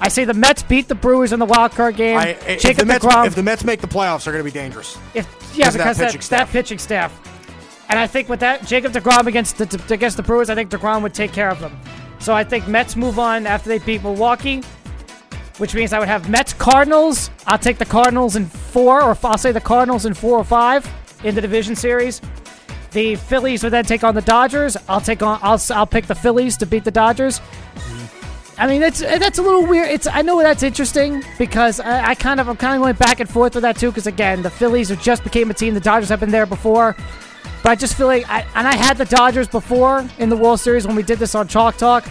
I say the Mets beat the Brewers in the wild card game. I, if, Jacob the Mets, if the Mets make the playoffs, they're going to be dangerous. if, yeah, Because of that that, pitching that, staff. pitching staff. And I think with that, Jacob DeGrom against the against the Brewers, I think DeGrom would take care of them. So I think Mets move on after they beat Milwaukee, which means I would have Mets Cardinals. I'll take the Cardinals in four, or I'll say the Cardinals in four or five in the division series. The Phillies would then take on the Dodgers. I'll take on. I'll I'll pick the Phillies to beat the Dodgers. I mean, that's that's a little weird. It's I know that's interesting because I, I kind of I'm kind of going back and forth with that too. Because again, the Phillies have just became a team. The Dodgers have been there before, but I just feel like I and I had the Dodgers before in the World Series when we did this on Chalk Talk.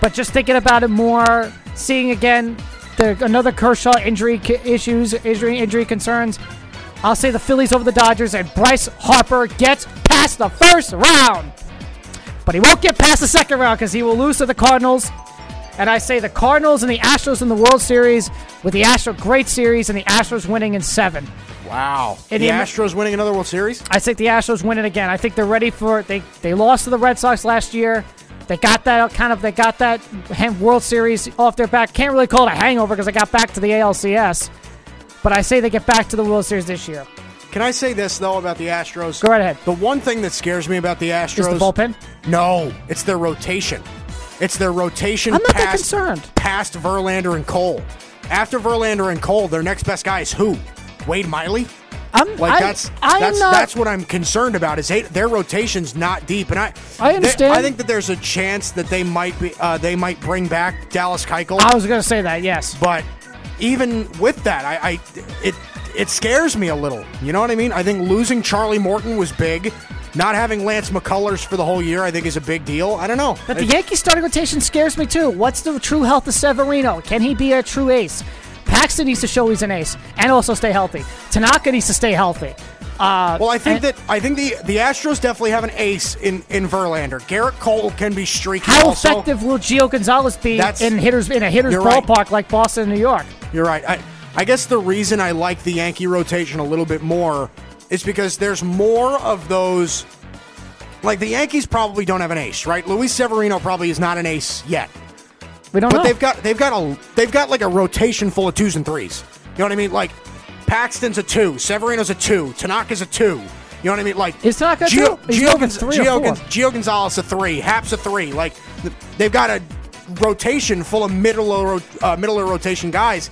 But just thinking about it more, seeing again the another Kershaw injury issues, injury injury concerns. I'll say the Phillies over the Dodgers, and Bryce Harper gets past the first round, but he won't get past the second round because he will lose to the Cardinals. And I say the Cardinals and the Astros in the World Series with the Astros great series and the Astros winning in seven. Wow. And the the- Astros winning another World Series? I think the Astros win it again. I think they're ready for it. They they lost to the Red Sox last year. They got that kind of they got that World Series off their back. Can't really call it a hangover because they got back to the ALCS. But I say they get back to the World Series this year. Can I say this, though, about the Astros? Go right ahead. The one thing that scares me about the Astros Is the bullpen? No, it's their rotation. It's their rotation I'm not that concerned. past Verlander and Cole. after Verlander and Cole, their next best guy is who? Wade Miley. I'm, Like I, that's I'm that's not, that's what I'm concerned about. Is they, their rotation's not deep, and I I understand. they- I think that there's a chance that they might be uh, they might bring back Dallas Keuchel, I was going to say that. Yes. but even with that, I, I it it scares me a little. You know what I mean? I think losing Charlie Morton was big. Not having Lance McCullers for the whole year, I think, is a big deal. I don't know. But the Yankees starting rotation scares me too. What's the true health of Severino? Can he be a true ace? Paxton needs to show he's an ace and also stay healthy. Tanaka needs to stay healthy. Uh, Well, I think that I think the the Astros definitely have an ace in in Verlander. Gerrit Cole can be streaky. how also. effective will Gio Gonzalez be That's- in hitters in a hitter's You're right. ballpark like Boston and New York? You're right. I, I guess the reason I like the Yankee rotation a little bit more is because there's more of those. Like the Yankees probably don't have an ace, right? Luis Severino probably is not an ace yet, We don't but know. they've got they've got a they've got like a rotation full of twos and threes. You know what I mean? Like Paxton's a two, Severino's a two, Tanaka's a two. You know what I mean? Like Is Tanaka a Gio, Gio, Gonz- three Gio. Gonz- Gio Gonzalez a three, Happ's a three. Like they've got a rotation full of middle of, uh, middle of rotation guys.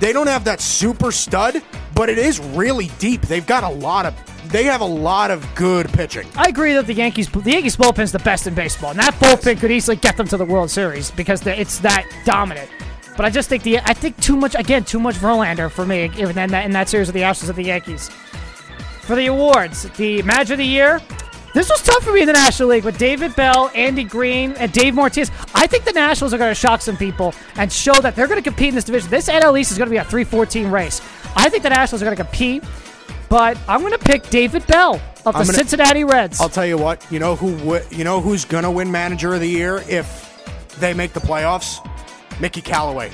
They don't have that super stud, but it is really deep. They've got a lot of they have a lot of good pitching. I agree that the Yankees the Yankees bullpen's the best in baseball, and that bullpen could easily get them to the World Series because it's that dominant. But I just think the I think too much again too much Verlander for me even in that in that series of the Astros of the Yankees. For the awards, the match of the year. This was tough for me in the National League with David Bell, Andy Green, and Dave Martinez. I think the Nationals are going to shock some people and show that they're going to compete in this division. This NL East is going to be a 3-14 race. I think the Nationals are going to compete, but I'm going to pick David Bell of the gonna- Cincinnati Reds. I'll tell you what. You know who? You know who's gonna win Manager of the Year if they make the playoffs? Mickey Callaway.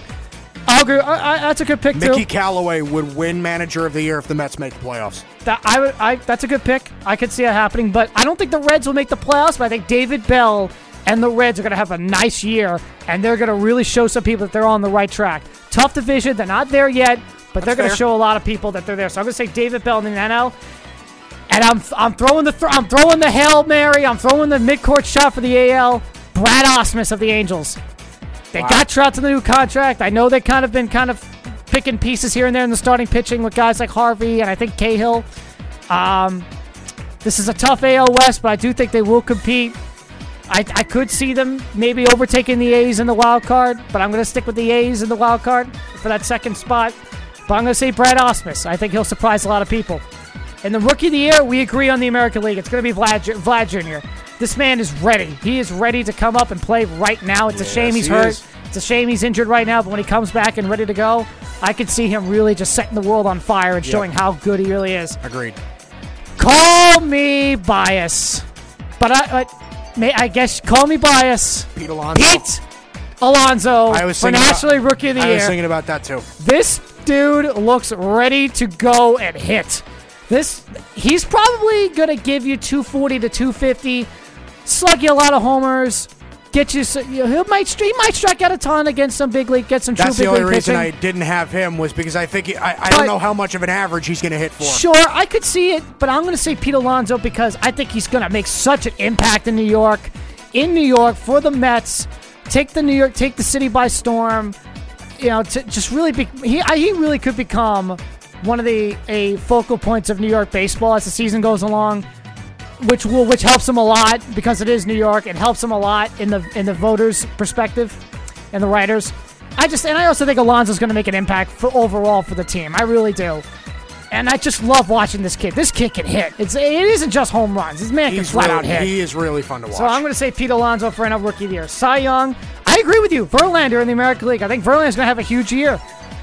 I'll agree. I, I, that's a good pick Mickey too. Callaway would win Manager of the Year if the Mets make the playoffs. That, I, would- I, that's a good pick. I could see it happening, but I don't think the Reds will make the playoffs. But I think David Bell and the Reds are going to have a nice year, and they're going to really show some people that they're on the right track. Tough division. They're not there yet, but they're going to show a lot of people that they're there. So I'm going to say David Bell in the NL. And I'm I'm throwing the th- I'm throwing the hail mary. I'm throwing the midcourt shot for the AL. Brad Ausmus of the Angels. They got Trout to the new contract. I know they've kind of been kind of picking pieces here and there in the starting pitching with guys like Harvey and I think Cahill. Um, this is a tough AL West, but I do think they will compete. I, I could see them maybe overtaking the A's in the wild card, but I'm going to stick with the A's in the wild card for that second spot. But I'm going to say Brad Ausmus. I think he'll surprise a lot of people. And the rookie of the year, we agree on the American League. It's going to be Vlad, Vlad Jr. This man is ready. He is ready to come up and play right now. It's a shame he's he hurt. is. It's a shame he's injured right now, but when he comes back and ready to go, I could see him really just setting the world on fire and showing how good he really is. Agreed. Call me bias, but I, I, may, I guess call me bias. Pete Alonso. Pete Alonso I was for thinking National about, Rookie of the I Year. was thinking about that too. This dude looks ready to go and hit. This he's probably gonna give you 240 to 250, slug you a lot of homers, get you. s- you know, He might he might strike out a ton against some big league, get some That's true the only reason I didn't have him was because I think he, I, I But- don't know how much of an average he's going to hit for. Sure, I could see it, but I'm going to say Pete Alonso because I think he's going to make such an impact in New York, in New York for the Mets. Take the New York, take the city by storm. You know, to just really be he I- he really could become one of the a focal points of New York baseball as the season goes along, which will which helps him a lot because it is New York. It helps him a lot in the in the voters' perspective and the writers. I just and I also think Alonso's going to make an impact for overall for the team. I really do. And I just love watching this kid. This kid can hit. It's it isn't just home runs. This man can He's flat really, out hit. He is really fun to watch. So I'm going to say Pete Alonso for NL Rookie of the Year. Cy Young, I agree with you. Verlander in the American League. I think Verlander's going to have a huge year.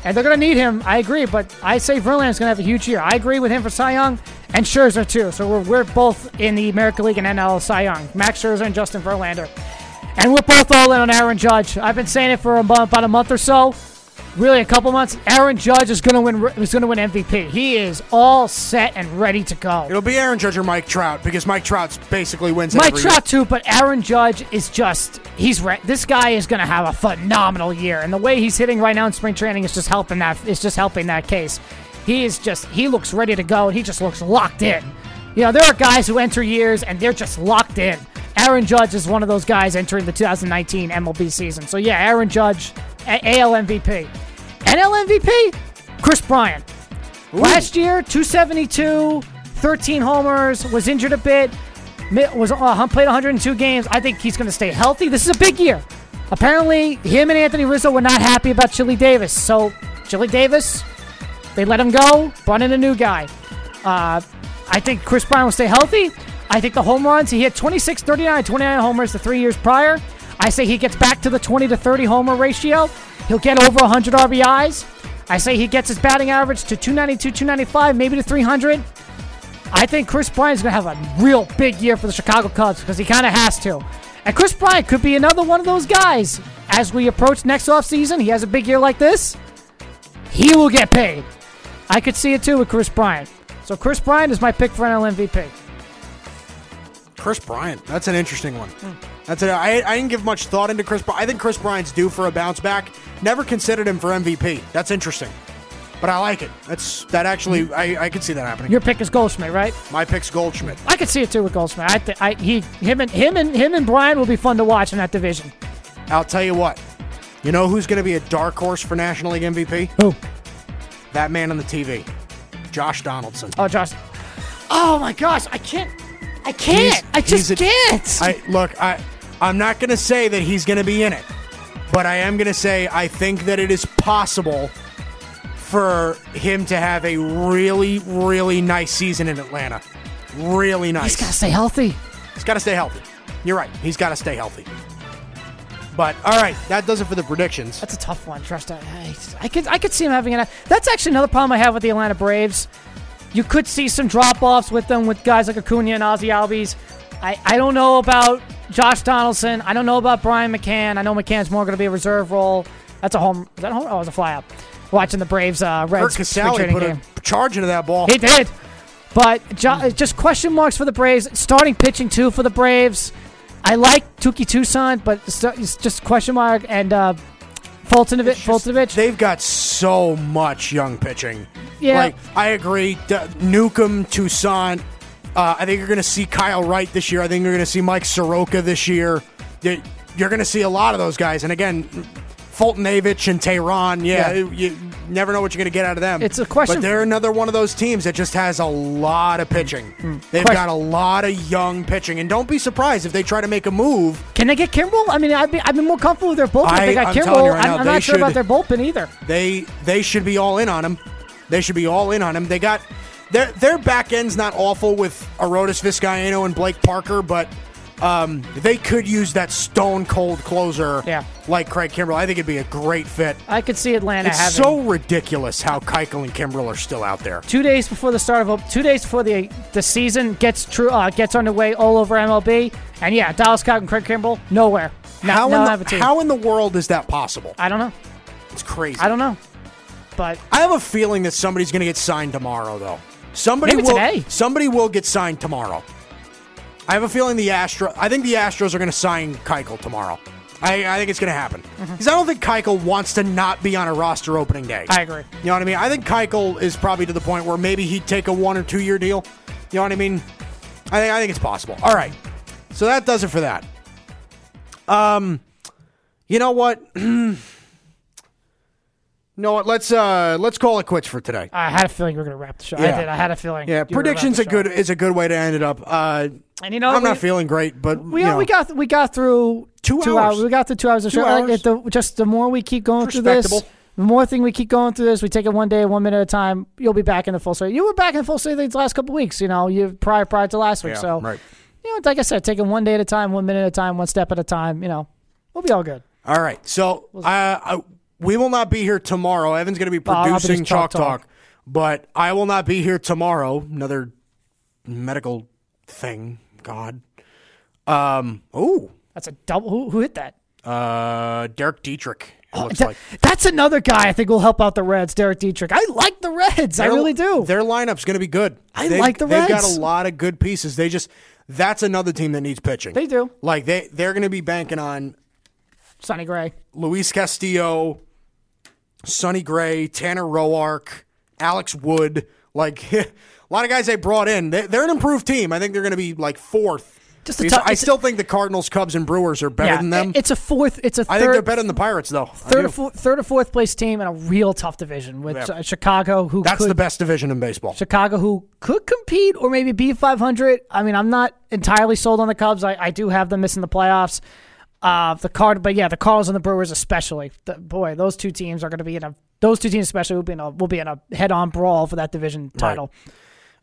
And they're going to need him. I agree. But I say Verlander's going to have a huge year. I agree with him for Cy Young and Scherzer, too. So we're, we're both in the American League and NL Cy Young. Max Scherzer and Justin Verlander. And we're both all in on Aaron Judge. I've been saying it for about a month or so. Really, a couple months. Aaron Judge is going to win. Is going to win MVP. He is all set and ready to go. It'll be Aaron Judge or Mike Trout because Mike Trout basically wins. Mike Trout too, but Aaron Judge is just he's re- this guy is going to have a phenomenal year, and the way he's hitting right now in spring training is just helping that is just helping that case. He is just he looks ready to go, and he just looks locked in. You know, there are guys who enter years and they're just locked in. Aaron Judge is one of those guys entering the 2019 MLB season. So yeah, Aaron Judge, AL MVP. NL MVP, Kris Bryant. Last year, 272, 13 homers, was injured a bit, was uh, played 102 games. I think he's going to stay healthy. This is a big year. Apparently, him and Anthony Rizzo were not happy about Chili Davis. So, Chili Davis, they let him go, brought in a new guy. Uh, I think Kris Bryant will stay healthy. I think the home runs, he hit 26, 39, 29 homers the three years prior. I say he gets back to the 20 to 30 homer ratio. He'll get over 100 RBIs. I say he gets his batting average to 292, 295, maybe to 300. I think Kris Bryant's going to have a real big year for the Chicago Cubs because he kind of has to. And Kris Bryant could be another one of those guys. As we approach next offseason, he has a big year like this, he will get paid. I could see it too with Kris Bryant. So Kris Bryant is my pick for NL MVP. Kris Bryant. That's an interesting one. Hmm. That's a, I, I didn't give much thought into Kris. I think Kris Bryant's due for a bounce back. Never considered him for MVP. That's interesting. But I like it. That's that actually I, I could see that happening. Your pick is Goldschmidt, right? My pick's Goldschmidt. I could see it too with Goldschmidt. I, th- I he him and him and him and Bryant will be fun to watch in that division. I'll tell you what. You know who's going to be a dark horse for National League MVP? Who? That man on the TV, Josh Donaldson. Oh, Josh. Oh my gosh, I can't. I can't. He's- I just a- can't. I look. I I'm not going to say that he's going to be in it, but I am going to say I think that it is possible for him to have a really, really nice season in Atlanta. Really nice. He's got to stay healthy. He's got to stay healthy. You're right. He's got to stay healthy. But all right, that does it for the predictions. That's a tough one. Trust I, I could I could see him having an. That's actually another problem I have with the Atlanta Braves. You could see some drop offs with them with guys like Acuna and Ozzie Albies. I, I don't know about Josh Donaldson. I don't know about Brian McCann. I know McCann's more going to be a reserve role. That's a home. Is that a home? Oh, it was a fly out. Watching the Braves uh, Curt Reds Casali put game. a charge into that ball. He did. But jo- just question marks for the Braves. Starting pitching too for the Braves. I like Touki Toussaint, but it's it's just question mark and uh, Foltynewicz. It's Foltynewicz. They've got so much young pitching. Yeah. Like, I agree. D- Newcomb, Toussaint. Uh, I think you're going to see Kyle Wright this year. I think you're going to see Mike Soroka this year. You- You're going to see a lot of those guys. And again, Foltynewicz and Teheran, yeah, Yeah. you never know what you're going to get out of them. It's a question- But they're another one of those teams that just has a lot of pitching. They've Question- got a lot of young pitching. And don't be surprised if they try to make a move Can they get Kimbrel? I mean, I'd be, I'd be more comfortable with their bullpen if I- they got I'm Kimbrel. telling you right I'm, now, I'm not sure about their bullpen either. They they should be all in on him. They should be all in on him. They got their their back end's not awful with Arodys Vizcaino and Blake Parker, but um, they could use that stone cold closer Yeah. like Craig Kimbrel. I think it'd be a great fit. I could see Atlanta It's having so ridiculous how Keuchel and Kimbrel are still out there. two days before the start of two days before the the season gets true uh, gets underway all over MLB. And yeah, Dallas Cott and Craig Kimbrel nowhere. No, How, no, in the, how in the world is that possible? I don't know. It's crazy. I don't know. But I have a feeling that somebody's going to get signed tomorrow, though. Somebody Maybe will. today. Somebody will get signed tomorrow. I have a feeling the Astro. I think the Astros are going to sign Keuchel tomorrow. I, I think it's going to happen because I don't think Keuchel wants to not be on a roster opening day. Mm-hmm. I agree. You know what I mean? I think Keuchel is probably to the point where maybe he'd take a one or two year deal. You know what I mean? I think I think it's possible. All right, so that does it for that. Um, you know what? you know what? Let's uh let's call it quits for today. I had a feeling you were going to wrap the show. I did. I had a feeling. Yeah, you were gonna wrap predictions the a good is a good way to end it up. Uh, And you know, I'm not feeling great, but We, you know, we got we got through Two two hours. hours. We got through two hours of Two show. Like, hours. it- the, just the more we keep going through this, the more thing we keep going through this, we take it one day, one minute at a time. You'll be back in the full slate. You were back in full slate these last couple weeks. You know, you prior prior to last week. Yeah, so right. you know, like I said, take it one day at a time, one minute at a time, one step at a time. You know, we'll be all good. All right, so uh, I, we will not be here tomorrow. Evan's going to be producing just Chalk Chalk Talk, Talk. but I will not be here tomorrow. Another medical thing. God. Um. Oh. That's a double. Who, who hit that? Uh. Derek Dietrich. Looks That- like that's another guy I think will help out the Reds. Derek Dietrich. I like the Reds. I really do. Their lineup's going to be good. I They've- like the They've got a lot of good pieces. They just that's another team that needs pitching. They do. Like they they're going to be banking on Sonny Gray. Luis Castillo, Sonny Gray, Tanner Roark, Alex Wood. Like a lot of guys they brought in. They, they're an improved team. I think they're going to be like fourth Just tough- I still think the Cardinals, Cubs, and Brewers are better yeah, than them. It's a fourth. It's a third. I think they're better than the Pirates, though. Third or, four, third or fourth place team in a real tough division with Yeah. Chicago, who That's could, the best division in baseball. Chicago, who could compete or maybe be 500. I mean, I'm not entirely sold on the Cubs. I, I do have them missing the playoffs. Uh, the card, but yeah, the Cardinals and the Brewers especially. The, boy, those two teams are going to be in a. Those two teams especially will be in a will be in a head-on brawl for that division title.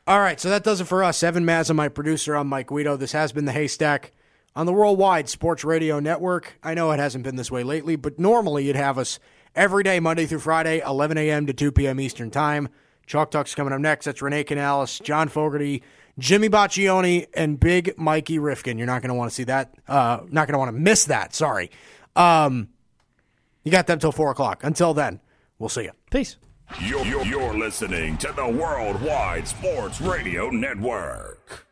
All right, so that does it for us. Evan Mazza, my producer. I'm Mike Guido. This has been the Haystack on the Worldwide Sports Radio Network. I know it hasn't been this way lately, but normally you'd have us every day, Monday through Friday, 11 a.m. to 2 p.m. Eastern Time. Chalk Talk's coming up next. That's Renee Canales, John Fogerty, Jimmy Baccioni, and Big Mikey Rifkin. You're not going to want to see that. Uh, not going to want to miss that. Sorry. Um, you got them till 4 o'clock. Until then, we'll see you. Peace. You're, you're, you're listening to the Worldwide Sports Radio Network.